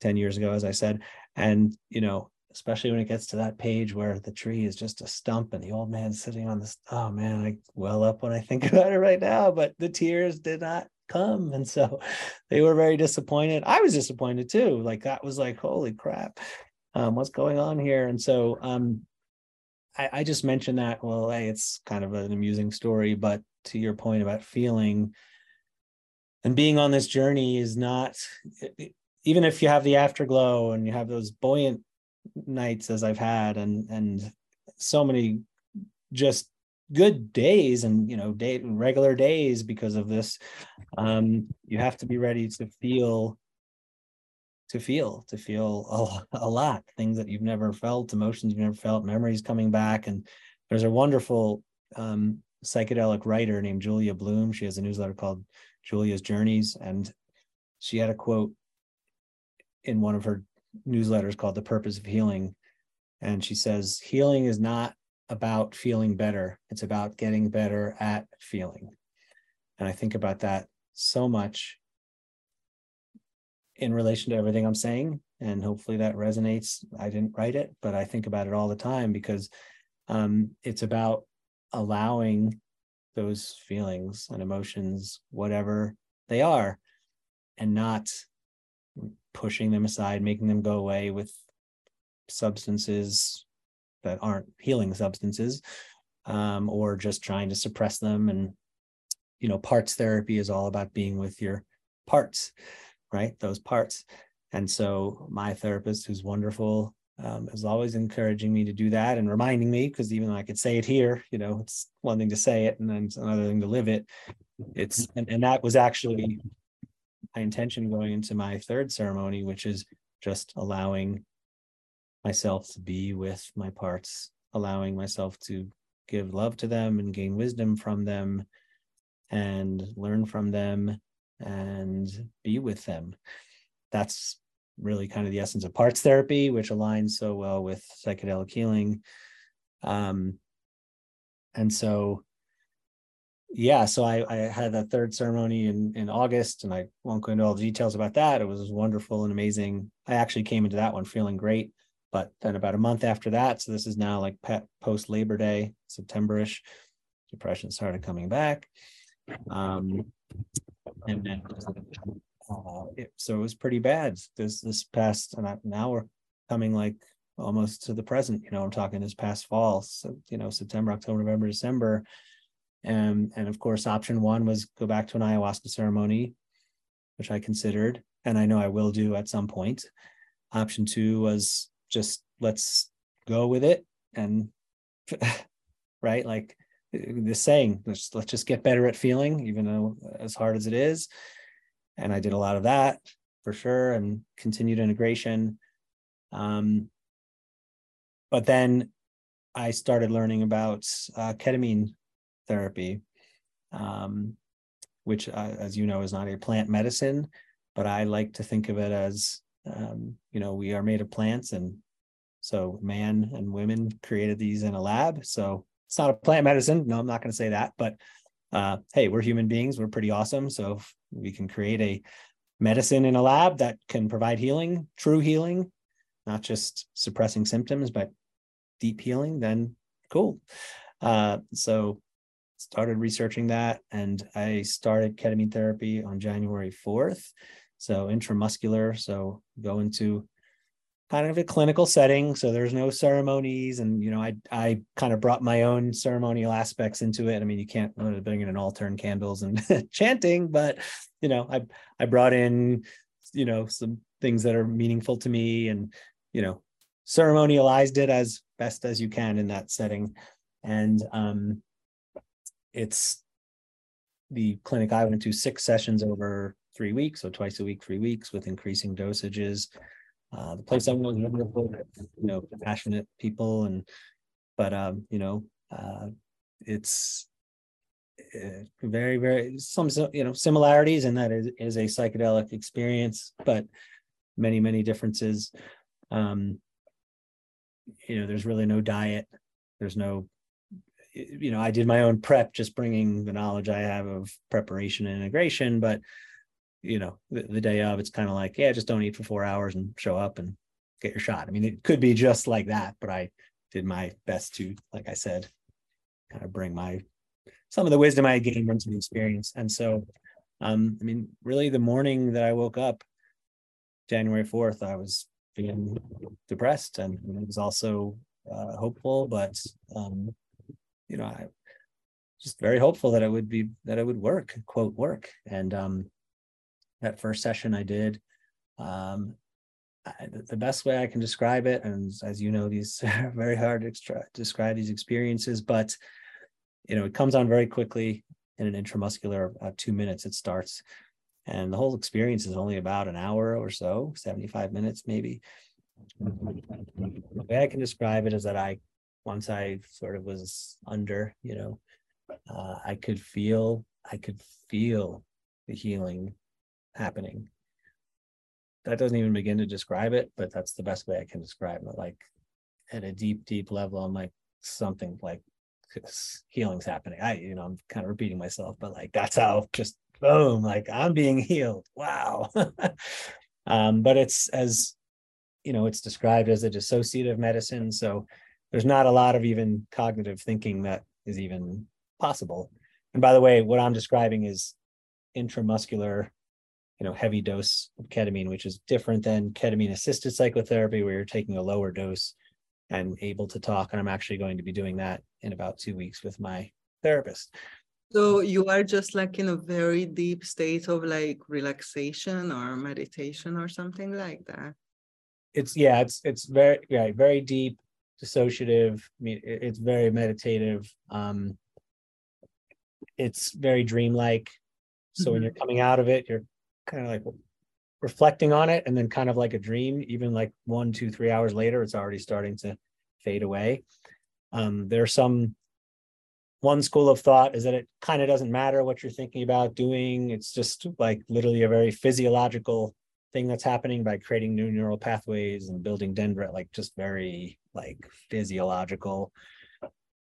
10 years ago, as I said, and you know, especially when it gets to that page where the tree is just a stump and the old man's sitting on this. Oh man, I well up when I think about it right now. But the tears did not come. And so they were very disappointed. I was disappointed too. Like that was like, holy crap, um, what's going on here? And so um, I, I just mentioned that, well, hey, it's kind of an amusing story, but to your point about feeling and being on this journey is not, even if you have the afterglow and you have those buoyant nights as I've had and, and so many just good days and you know day regular days because of this um you have to be ready to feel to feel to feel a, a lot things that you've never felt emotions you've never felt memories coming back. And there's a wonderful um psychedelic writer named julia bloom. She has a newsletter called julia's journeys. And she had a quote in one of her newsletters called the purpose of healing. And she says healing is not about feeling better. It's about getting better at feeling. And I think about that so much in relation to everything I'm saying. And hopefully that resonates. I didn't write it, but I think about it all the time because um, it's about allowing those feelings and emotions, whatever they are, and not pushing them aside, making them go away with substances, that aren't healing substances um, or just trying to suppress them and you know parts therapy is all about being with your parts right? Those parts. And so my therapist who's wonderful um, is always encouraging me to do that and reminding me because even though i could say it here you know it's one thing to say it and then it's another thing to live it. It's and, and that was actually my intention going into my third ceremony which is just allowing myself to be with my parts, allowing myself to give love to them and gain wisdom from them and learn from them and be with them. That's really kind of the essence of parts therapy, which aligns so well with psychedelic healing. Um, and so, yeah, so I, I had that third ceremony in, in August, and I won't go into all the details about that. It was wonderful and amazing. I actually came into that one feeling great. But then about a month after that, so this is now like post Labor Day, Septemberish, depression started coming back. Um, and then uh, it, so it was pretty bad this this past and now we're coming like almost to the present you know i'm talking this past fall so you know september october november december. And and of course option one was go back to an ayahuasca ceremony which i considered and i know i will do at some point. Option two was just let's go with it and right? Like the saying let's let's just get better at feeling even though as hard as it is and i did a lot of that for sure and continued integration um but then I started learning about uh, ketamine therapy, um, which, uh, as you know, is not a plant medicine, but I like to think of it as, um, you know, we are made of plants, and so man and women created these in a lab. So it's not a plant medicine. No, I'm not going to say that, but uh, hey, we're human beings. We're pretty awesome. So we can create a medicine in a lab that can provide healing, true healing, not just suppressing symptoms, but deep healing, then cool. Uh, so started researching that and I started ketamine therapy on January 4th. So intramuscular. So go into kind of a clinical setting. So there's no ceremonies. And, you know, I, I kind of brought my own ceremonial aspects into it. I mean, you can't bring in an altar and candles and chanting, but, you know, I, I brought in, you know, some things that are meaningful to me and, you know, ceremonialized it as best as you can in that setting. And um, it's the clinic I went to six sessions over three weeks, so twice a week, three weeks with increasing dosages. Uh, the place I went was wonderful, you know, passionate people, and but um, you know, uh, it's uh, very, very some you know similarities, and that is, is a psychedelic experience, but many, many differences. Um, you know, there's really no diet. There's no, you know, I did my own prep, just bringing the knowledge I have of preparation and integration, but you know, the, the day of, it's kind of like, yeah, just don't eat for four hours and show up and get your shot. I mean, it could be just like that, but I did my best to, like I said, kind of bring my some of the wisdom I gained from the experience. And so, um, I mean, really, the morning that I woke up, January fourth, I was feeling depressed, and it was also uh, hopeful, but um, you know, I just very hopeful that it would be that it would work, quote work. And um, that first session I did, um, I, the best way I can describe it, and as you know, these are very hard to extra- describe these experiences, but you know, it comes on very quickly in an intramuscular, about two minutes it starts. And the whole experience is only about an hour or so, 75 minutes maybe. The way I can describe it is that I, once I sort of was under, you know, uh, I could feel, I could feel the healing happening. That doesn't even begin to describe it, but that's the best way I can describe it. Like at a deep, deep level, I'm like something like healing's happening. I, you know, I'm kind of repeating myself, but like that's how just boom, like I'm being healed. Wow. um, but it's as you know, it's described as a dissociative medicine. So there's not a lot of even cognitive thinking that is even possible. And by the way, what I'm describing is intramuscular, you know, heavy dose of ketamine, which is different than ketamine assisted psychotherapy, where you're taking a lower dose and able to talk. And I'm actually going to be doing that in about two weeks with my therapist.
So you are just like in a very deep state of like relaxation or meditation or something like that.
It's yeah, it's it's very yeah, very deep, dissociative. I mean, it's very meditative. Um, it's very dreamlike. So mm-hmm. when you're coming out of it, you're kind of like reflecting on it, and then kind of like a dream. Even like one, two, three hours later, it's already starting to fade away. Um, there's some one school of thought is that it kind of doesn't matter what you're thinking about doing. It's just like literally a very physiological thing that's happening by creating new neural pathways and building dendrite, like just very like physiological.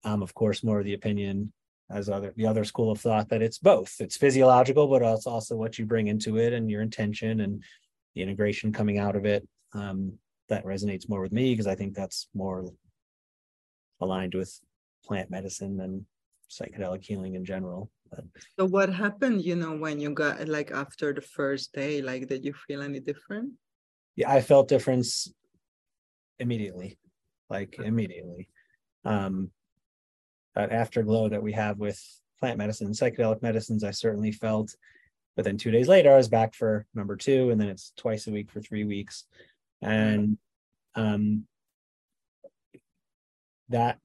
Um, of course, more of the opinion as other the other school of thought that it's both. It's physiological, but it's also what you bring into it and your intention and the integration coming out of it. Um, that resonates more with me because I think that's more aligned with plant medicine and psychedelic healing in general. But,
so what happened, you know, when you got like after the first day, like did you feel any different?
Yeah, I felt difference immediately, like immediately. Um, that afterglow that we have with plant medicine, and psychedelic medicines, I certainly felt. But then two days later, I was back for number two, and then it's twice a week for three weeks. And um, that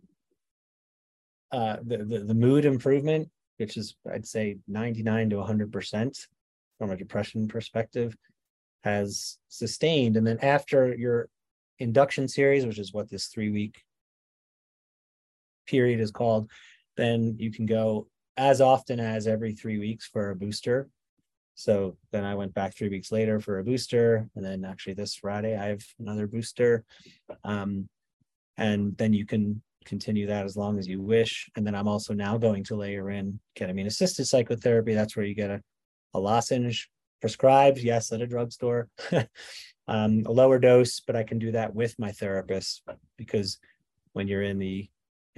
uh, the, the, the mood improvement, which is I'd say 99 to 100 percent from a depression perspective, has sustained. And then after your induction series, which is what this three week period is called, then you can go as often as every three weeks for a booster. So then I went back three weeks later for a booster, and then actually this Friday I have another booster, um, and then you can continue that as long as you wish. And then I'm also now going to layer in ketamine assisted psychotherapy. That's where you get a, a lozenge prescribed, yes, at a drugstore, um, a lower dose, but I can do that with my therapist because when you're in the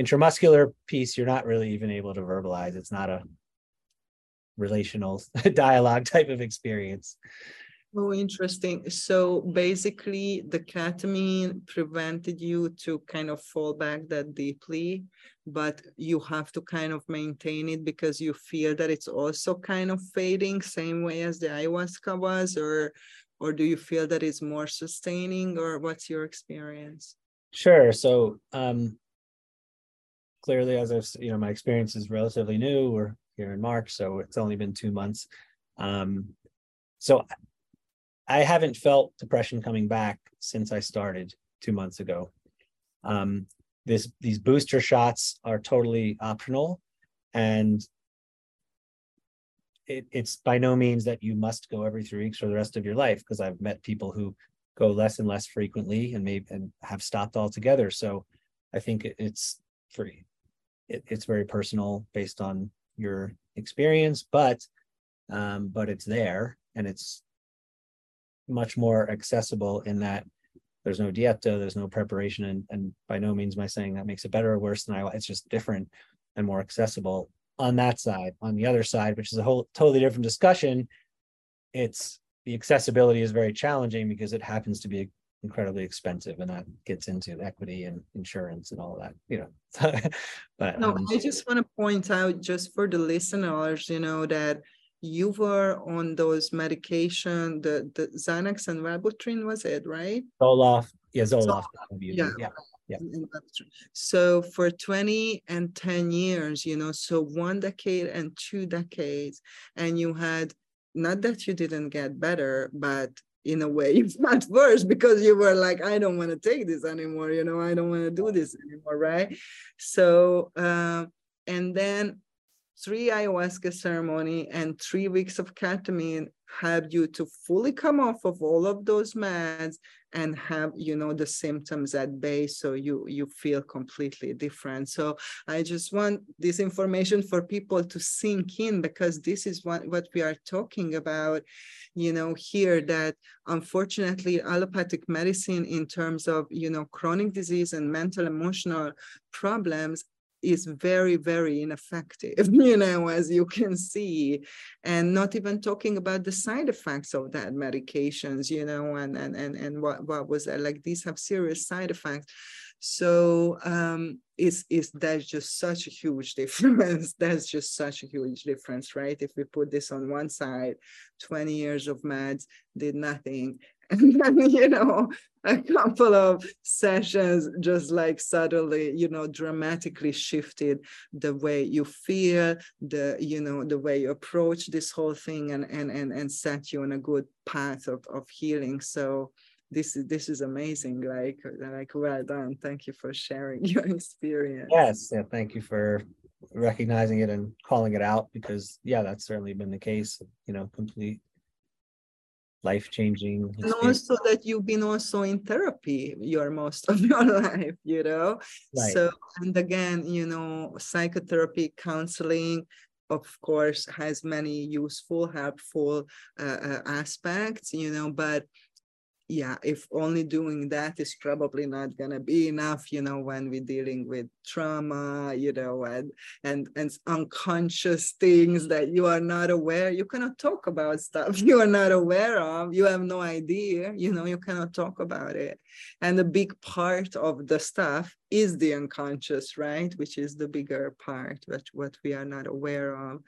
intramuscular piece, you're not really even able to verbalize. It's not a relational dialogue type of experience.
Oh, interesting. So basically, the ketamine prevented you to kind of fall back that deeply, but you have to kind of maintain it because you feel that it's also kind of fading, same way as the ayahuasca was, or or do you feel that it's more sustaining, or what's your experience?
Sure. So um, clearly, as I've you know, my experience is relatively new. We're here in March, so it's only been two months. Um, so I haven't felt depression coming back since I started two months ago. Um, this these booster shots are totally optional, and it, it's by no means that you must go every three weeks for the rest of your life. Because I've met people who go less and less frequently and maybe and have stopped altogether. So I think it's free. It, it's very personal based on your experience, but um, but it's there and it's much more accessible in that there's no dieta, there's no preparation, and, and by no means am I saying that makes it better or worse than I. It's just different and more accessible on that side. On the other side, which is a whole totally different discussion, it's the accessibility is very challenging because it happens to be incredibly expensive and that gets into equity and insurance and all that you know
but no um, i just want to point out just for the listeners you know that you were on those medication, the, the Xanax and Wellbutrin, was it, right?
Zoloft. Yeah, Zoloft.
yeah. yeah. Yeah. So for 20 and 10 years, you know, so one decade and two decades, and you had not that you didn't get better, but in a way got worse because you were like, I don't want to take this anymore, you know, I don't want to do this anymore, right? So uh, and then three ayahuasca ceremony and three weeks of ketamine help you to fully come off of all of those meds and have you know the symptoms at bay so you you feel completely different. So i just want this information for people to sink in because this is what what we are talking about you know here that unfortunately allopathic medicine in terms of you know chronic disease and mental emotional problems is very, very ineffective, you know, as you can see, and not even talking about the side effects of that medications, you know, and and and, and what, what was that? like these have serious side effects. So um is is that's just such a huge difference. that's just such a huge difference, right? If we put this on one side, 20 years of meds did nothing and then you know a couple of sessions just like suddenly you know dramatically shifted the way you feel the you know the way you approach this whole thing and and and, and set you on a good path of, of healing. So this is this is amazing. Like like well done. Thank you for sharing your experience.
Yes. Yeah thank you for recognizing it and calling it out because yeah that's certainly been the case you know complete life changing.
And also that you've been also in therapy your most of your life, you know? Right. So, and again, you know, psychotherapy, counseling, of course, has many useful, helpful uh, uh, aspects, you know, but yeah, if only doing that is probably not gonna be enough, you know, when we're dealing with trauma, you know, and and and unconscious things that you are not aware. You cannot talk about stuff you are not aware of. You have no idea, you know, you cannot talk about it. And a big part of the stuff is the unconscious, right? Which is the bigger part, which what we are not aware of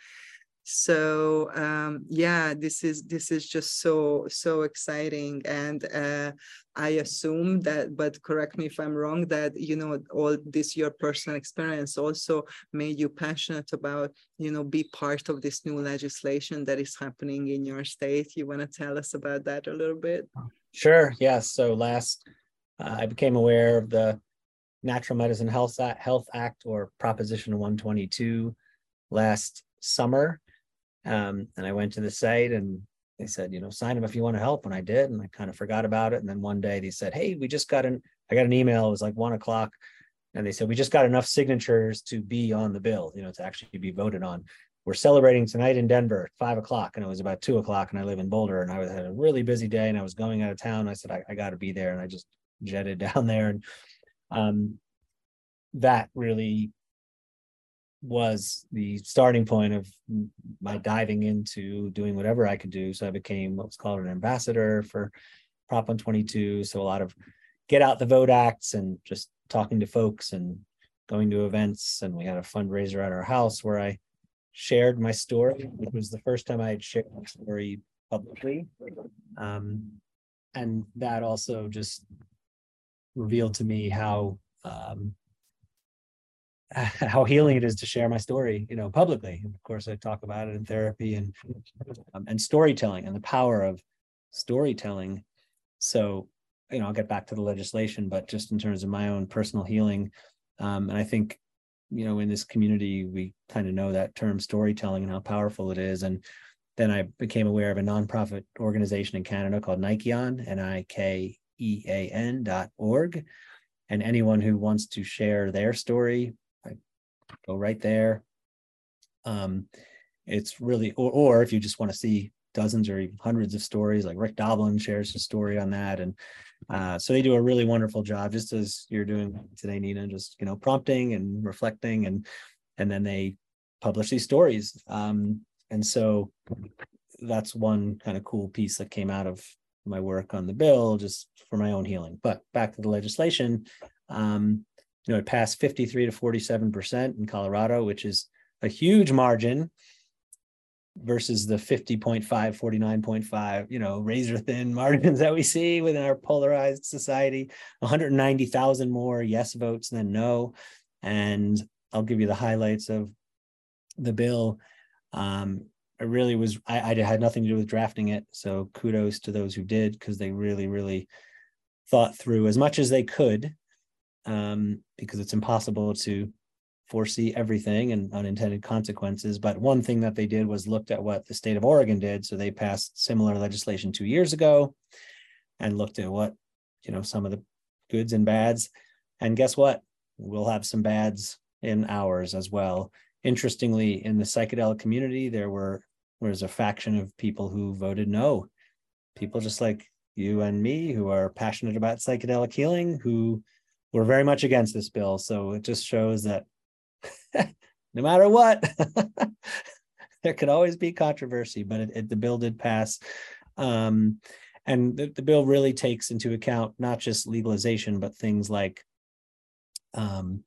so um, yeah this is this is just so so exciting and uh, i assume that but correct me if i'm wrong that you know all this your personal experience also made you passionate about you know be part of this new legislation that is happening in your state. You want to tell us about that a little bit?
Sure yes so last uh, i became aware of the Natural Medicine Health Act, Health Act or Proposition 122 last summer. Um, and I went to the site and they said, you know, sign them if you want to help. And I did, and I kind of forgot about it. And then one day they said, hey, we just got an, I got an email. It was like one o'clock. And they said, we just got enough signatures to be on the bill, you know, to actually be voted on. We're celebrating tonight in Denver at five o'clock. And it was about two o'clock. And I live in Boulder. And I had a really busy day and I was going out of town. I said, I, I got to be there. And I just jetted down there. And um, that really was the starting point of my diving into doing whatever I could do. So I became what was called an ambassador for Prop 122. So a lot of get out the vote acts and just talking to folks and going to events. And we had a fundraiser at our house where I shared my story. It was the first time I had shared my story publicly. Um, and that also just revealed to me how um, how healing it is to share my story, you know, publicly. And of course, I talk about it in therapy and um, and storytelling and the power of storytelling. So, you know, I'll get back to the legislation, but just in terms of my own personal healing, um, and I think, you know, in this community, we kind of know that term storytelling and how powerful it is. And then I became aware of a nonprofit organization in Canada called Nikean, N-I-K-E-A-N dot org. And anyone who wants to share their story go right there. Um, it's really, or, or if you just want to see dozens or hundreds of stories, like Rick Doblin shares his story on that. And uh, so they do a really wonderful job, just as you're doing today, Nina, just, you know, prompting and reflecting and, and then they publish these stories. Um, and so that's one kind of cool piece that came out of my work on the bill, just for my own healing. But back to the legislation. Um, you know, it passed 53 to 47% in Colorado, which is a huge margin versus the 50.5, 49.5, you know, razor thin margins that we see within our polarized society. 190,000 more yes votes than no. And I'll give you the highlights of the bill. Um, it really was, I, I had nothing to do with drafting it. So kudos to those who did, because they really, really thought through as much as they could um, because it's impossible to foresee everything and unintended consequences. But one thing that they did was looked at what the state of Oregon did. So they passed similar legislation two years ago and looked at what, you know, some of the goods and bads. And guess what? We'll have some bads in ours as well. Interestingly, in the psychedelic community, there were there was a faction of people who voted no. People just like you and me who are passionate about psychedelic healing, who we're very much against this bill. So it just shows that no matter what, there could always be controversy, but it, it, the bill did pass. Um, and the, the, bill really takes into account not just legalization, but things like um,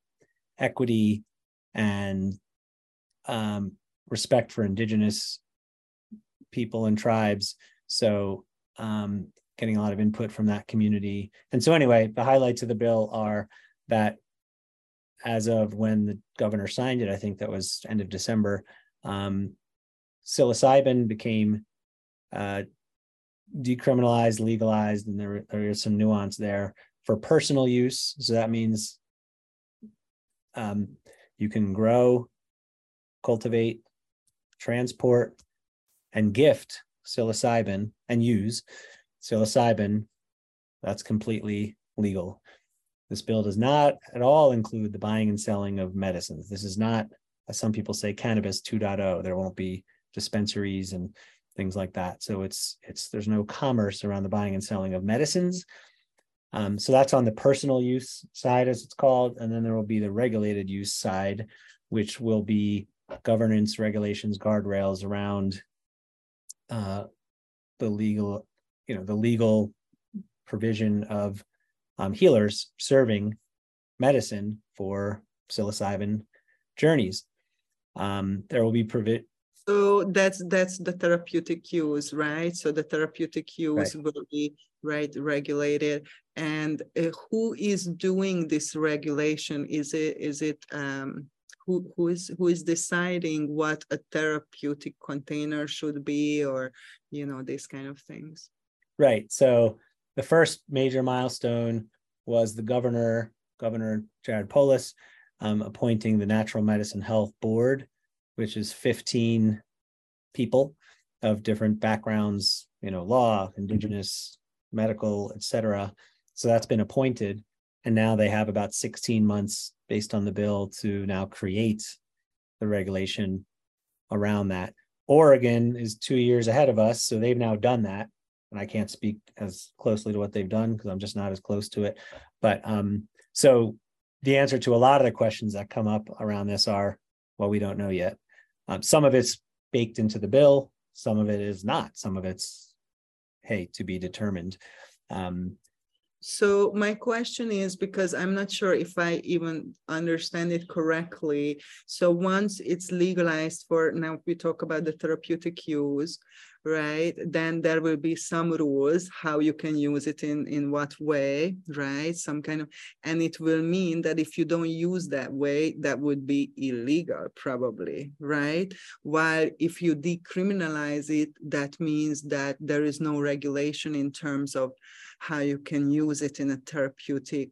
equity and um, respect for indigenous people and tribes. So um, getting a lot of input from that community. And so, anyway, the highlights of the bill are that as of when the governor signed it, I think that was end of December, um, psilocybin became uh, decriminalized, legalized, and there, there is some nuance there for personal use. So that means um, you can grow, cultivate, transport, and gift psilocybin and use psilocybin, that's completely legal. This bill does not at all include the buying and selling of medicines. This is not, as some people say, cannabis 2.0. There won't be dispensaries and things like that. So it's it's there's no commerce around the buying and selling of medicines. Um, so that's on the personal use side, as it's called, and then there will be the regulated use side, which will be governance, regulations, guardrails around uh, the legal you know the legal provision of um, healers serving medicine for psilocybin journeys. Um, there will be provi-
so that's that's the therapeutic use, right? So the therapeutic use right. will be right regulated, and uh, who is doing this regulation? Is it is it um, who who is who is deciding what a therapeutic container should be, or you know these kind of things?
Right. So the first major milestone was the governor Governor Jared Polis um, appointing the Natural Medicine Health Board, which is 15 people of different backgrounds, you know, law, indigenous, medical, etc. So that's been appointed. And now they have about 16 months based on the bill to now create the regulation around that. Oregon is two years ahead of us. So they've now done that. And I can't speak as closely to what they've done because I'm just not as close to it. But um, so the answer to a lot of the questions that come up around this are, well, we don't know yet. Um, some of it's baked into the bill, some of it is not. Some of it's, hey, to be determined. Um,
so my question is because I'm not sure if I even understand it correctly. So once it's legalized for now, we talk about the therapeutic use, right? Then there will be some rules how you can use it in in what way, right? Some kind of, and it will mean that if you don't use that way, that would be illegal, probably, right? While if you decriminalize it, that means that there is no regulation in terms of how you can use it in a therapeutic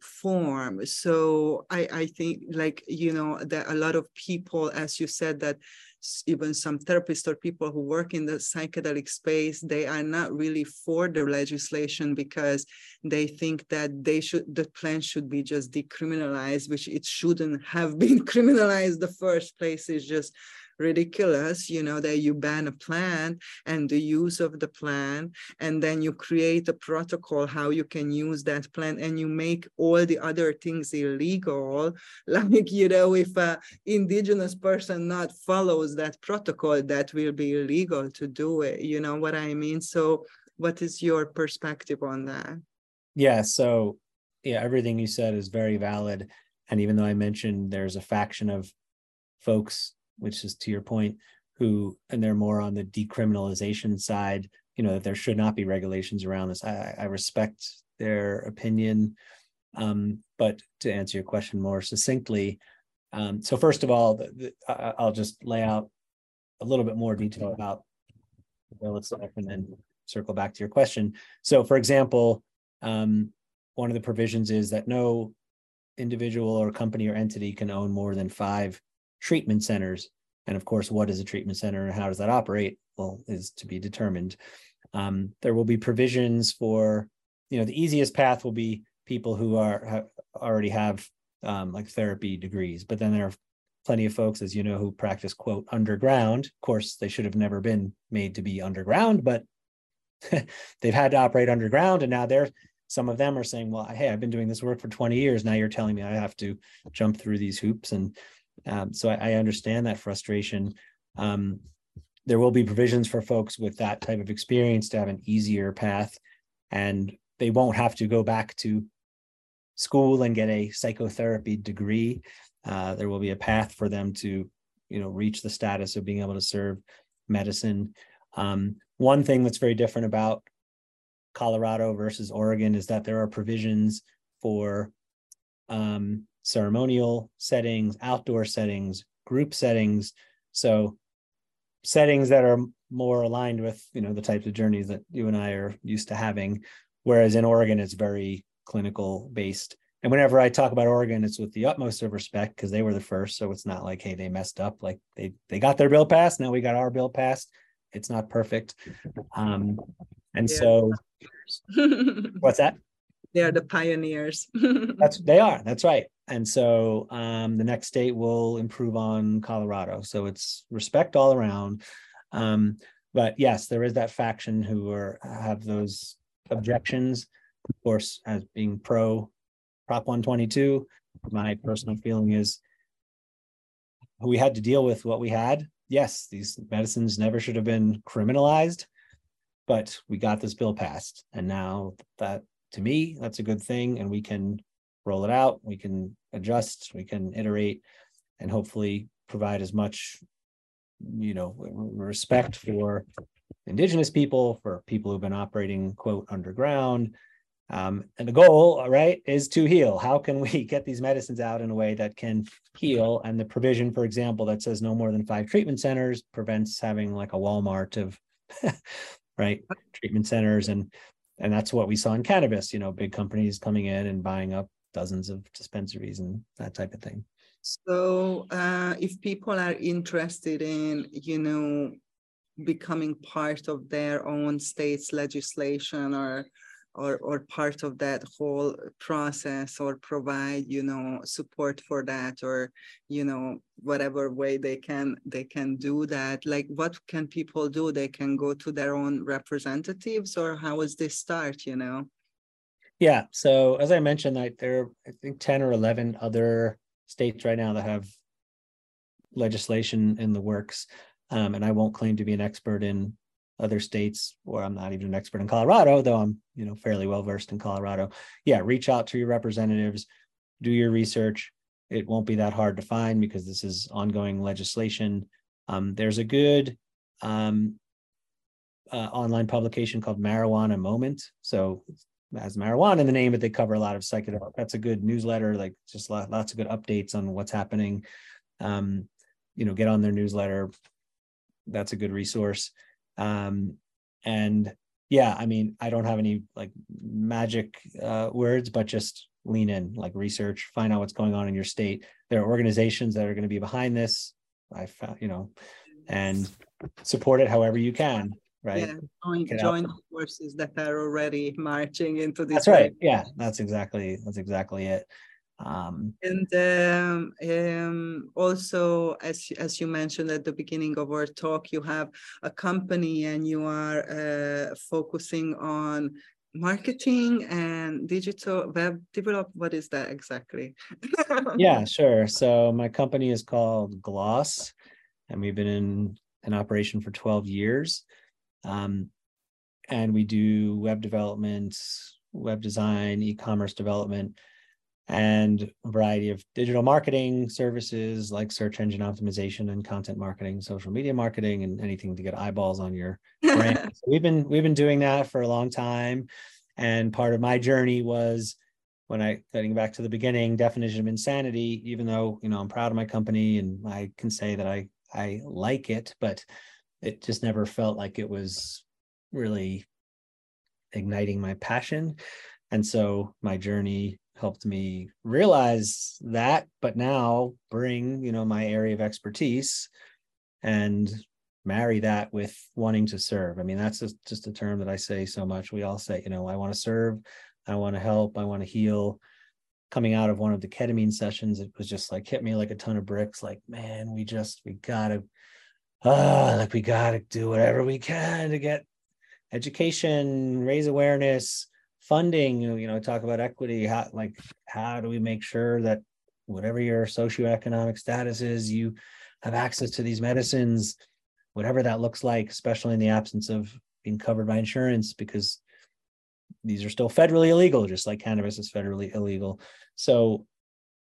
form so i i think like you know that a lot of people as you said that even some therapists or people who work in the psychedelic space they are not really for the legislation because they think that they should the plan should be just decriminalized which it shouldn't have been criminalized the first place. Is just ridiculous, you know, that you ban a plant and the use of the plant, and then you create a protocol how you can use that plant, and you make all the other things illegal. Like, you know, if a indigenous person not follows that protocol, that will be illegal to do it. You know what I mean? So what is your perspective on that?
Yeah, so yeah, everything you said is very valid. And even though I mentioned there's a faction of folks which is to your point, who and they're more on the decriminalization side, you know, that there should not be regulations around this. I, I respect their opinion. Um, but to answer your question more succinctly, um, so first of all, the, the, I'll just lay out a little bit more detail about the bill itself and then circle back to your question. So for example, um, one of the provisions is that no individual or company or entity can own more than five treatment centers. And of course, what is a treatment center and how does that operate? Well, is to be determined. Um, there will be provisions for, you know, the easiest path will be people who are already have um, like therapy degrees, but then there are plenty of folks, as you know, who practice quote underground. Of course, they should have never been made to be underground, but they've had to operate underground, and now they're some of them are saying, "Well, hey, I've been doing this work for 20 years. Now you're telling me I have to jump through these hoops and um, so I, I, understand that frustration. Um, there will be provisions for folks with that type of experience to have an easier path, and they won't have to go back to school and get a psychotherapy degree. Uh, there will be a path for them to, you know, reach the status of being able to serve medicine. Um, one thing that's very different about Colorado versus Oregon is that there are provisions for um, ceremonial settings, outdoor settings, group settings. So settings that are more aligned with, you know, the types of journeys that you and I are used to having. Whereas in Oregon, it's very clinical based. And whenever I talk about Oregon, it's with the utmost of respect because they were the first. So it's not like, hey, they messed up. Like they they got their bill passed. Now we got our bill passed. It's not perfect. Um, and yeah. so what's that?
they are the pioneers.
that's they are. That's right. And so um, the next state will improve on Colorado. So it's respect all around. Um, but yes, there is that faction who are have those objections. Of course, as being pro Prop 122, my personal feeling is we had to deal with what we had. Yes, these medicines never should have been criminalized, but we got this bill passed. And now that to me, that's a good thing. And we can roll it out, we can adjust, we can iterate, and hopefully provide as much, you know, respect for indigenous people, for people who've been operating, quote, underground. Um, and the goal, right, is to heal. How can we get these medicines out in a way that can heal? And the provision, for example, that says no more than five treatment centers prevents having like a Walmart of right treatment centers and and that's what we saw in cannabis you know big companies coming in and buying up dozens of dispensaries and that type of thing.
So, uh, if people are interested in, you know, becoming part of their own state's legislation or or or part of that whole process or provide you know support for that or you know whatever way they can they can do that like what can people do they can go to their own representatives or how is this start you know
yeah so as i mentioned like there are i think 10 or 11 other states right now that have legislation in the works um, and i won't claim to be an expert in other states, or I'm not even an expert in Colorado, though I'm, you know, fairly well versed in Colorado. Yeah, reach out to your representatives, do your research. It won't be that hard to find because this is ongoing legislation. Um, there's a good um, uh, online publication called Marijuana Moment. So as marijuana in the name, but they cover a lot of psychedelic. That's a good newsletter, like just lots of good updates on what's happening. Um, you know, get on their newsletter. That's a good resource. Um, and yeah, I mean, I don't have any like magic uh, words, but just lean in, like research, find out what's going on in your state. There are organizations that are going to be behind this. I found, you know, and support it however you can. Right.
Yeah, join, join forces that are already marching into this.
That's right. Yeah, that's exactly that's exactly it.
Um, and um, um, also, as as you mentioned at the beginning of our talk, you have a company and you are uh, focusing on marketing and digital web develop. What is that exactly?
yeah, sure. So my company is called Gloss, and we've been in in operation for twelve years. Um, and we do web development, web design, e-commerce development and a variety of digital marketing services like search engine optimization and content marketing, social media marketing, and anything to get eyeballs on your brand. so we've been we've been doing that for a long time, and part of my journey was when I getting back to the beginning definition of insanity. Even though you know I'm proud of my company and I can say that I I like it, but it just never felt like it was really igniting my passion. And so my journey helped me realize that but now bring you know my area of expertise and marry that with wanting to serve. I mean that's just, just a term that i say so much. We all say you know i want to serve i want to help i want to heal. Coming out of one of the ketamine sessions it was just like hit me like a ton of bricks like man we just we gotta ah uh, like we gotta do whatever we can to get education raise awareness funding you know talk about equity how like how do we make sure that whatever your socioeconomic status is you have access to these medicines whatever that looks like especially in the absence of being covered by insurance because these are still federally illegal just like cannabis is federally illegal. So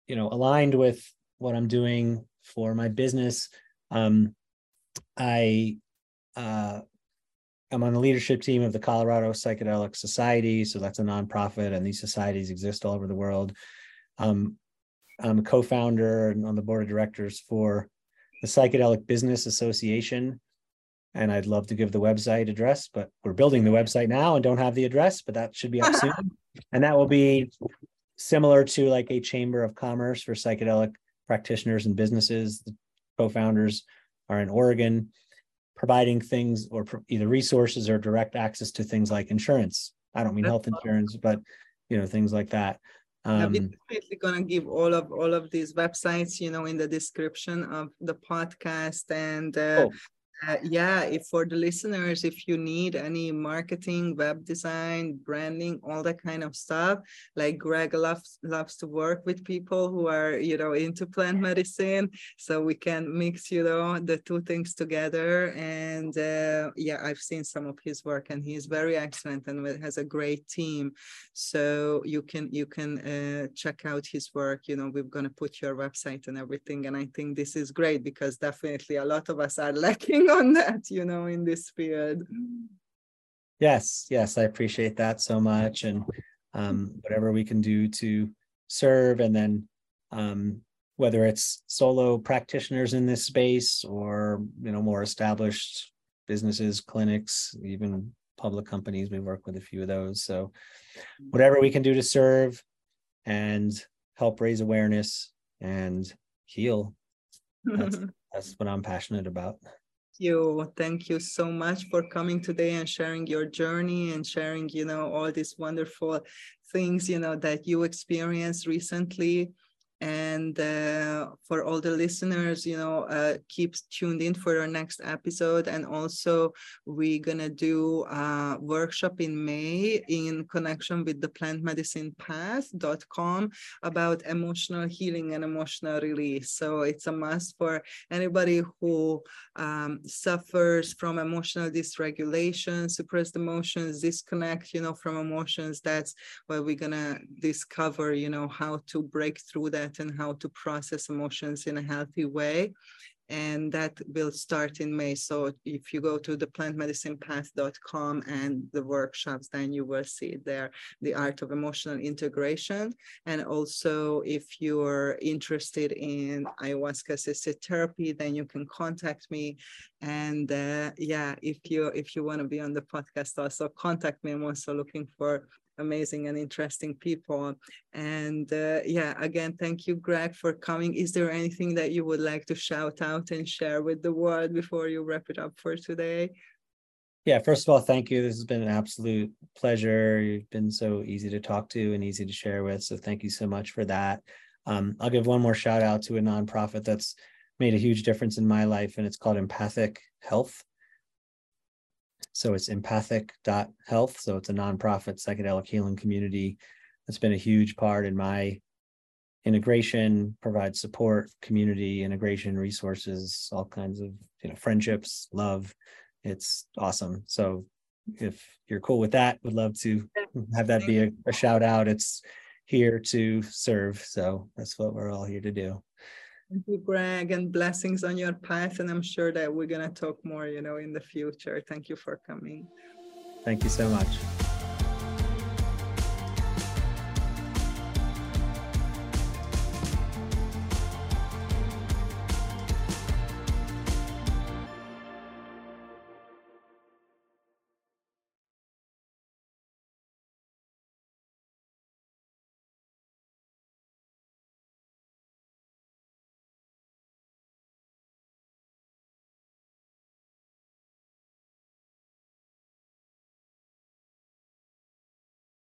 you know aligned with what i'm doing for my business um i uh I'm on the leadership team of the Colorado Psychedelic Society. So that's a nonprofit, and these societies exist all over the world. Um, I'm a co founder and on the board of directors for the Psychedelic Business Association. And I'd love to give the website address, but we're building the website now and don't have the address, but that should be up soon. And that will be similar to like a chamber of commerce for psychedelic practitioners and businesses. The co founders are in Oregon providing things or pro- either resources or direct access to things like insurance. I don't mean That's health insurance, but you know things like that.
Um, I'm definitely gonna give all of all of these websites, you know, in the description of the podcast, and uh, oh uh, yeah, if for the listeners, if you need any marketing, web design, branding, all that kind of stuff, like Greg loves loves to work with people who are, you know, into plant medicine, so we can mix, you know, the two things together. And uh, yeah, I've seen some of his work, and he's very excellent and has a great team. So you can you can uh, check out his work. You know, we're gonna put your website and everything, and I think this is great because definitely a lot of us are lacking on that, you know, in this field.
Yes, yes, I appreciate that so much. And um, whatever we can do to serve, and then um, whether it's solo practitioners in this space or you know more established businesses, clinics, even public companies, we work with a few of those. So whatever we can do to serve, and help raise awareness and heal. That's, that's what I'm passionate about
you. Thank you so much for coming today and sharing your journey and sharing you know all these wonderful things you know that you experienced recently and uh, for all the listeners you know uh, keep tuned in for our next episode. And also we're gonna do a workshop in may in connection with the plant medicine path.com about emotional healing and emotional release. So it's a must for anybody who um, suffers from emotional dysregulation suppressed emotions disconnect you know from emotions. That's what we're gonna discover you know how to break through that and how to process emotions in a healthy way. And that will start in May. So if you go to the plantmedicinepath.com and the workshops, then you will see there the art of emotional integration. And also, if you're interested in ayahuasca assisted therapy, then you can contact me. And uh, yeah, if you if you want to be on the podcast, also contact me. I'm also looking for amazing and interesting people. And uh, yeah, again, thank you, Greg, for coming. Is there anything that you would like to shout out and share with the world before you wrap it up for today?
Yeah, first of all, thank you. This has been an absolute pleasure. You've been so easy to talk to and easy to share with. So thank you so much for that. Um, I'll give one more shout out to a nonprofit that's made a huge difference in my life, and it's called Empathic Health. So it's empathic.health. So it's a nonprofit psychedelic healing community that's been a huge part in my integration, provide support, community integration, resources, all kinds of you know friendships, love. It's awesome. So if you're cool with that, would love to have that be a, a shout out. It's here to serve. So that's what we're all here to do.
Thank you, Greg, and blessings on your path. And I'm sure that we're going to talk more, you know, in the future. Thank you for coming.
Thank you so much.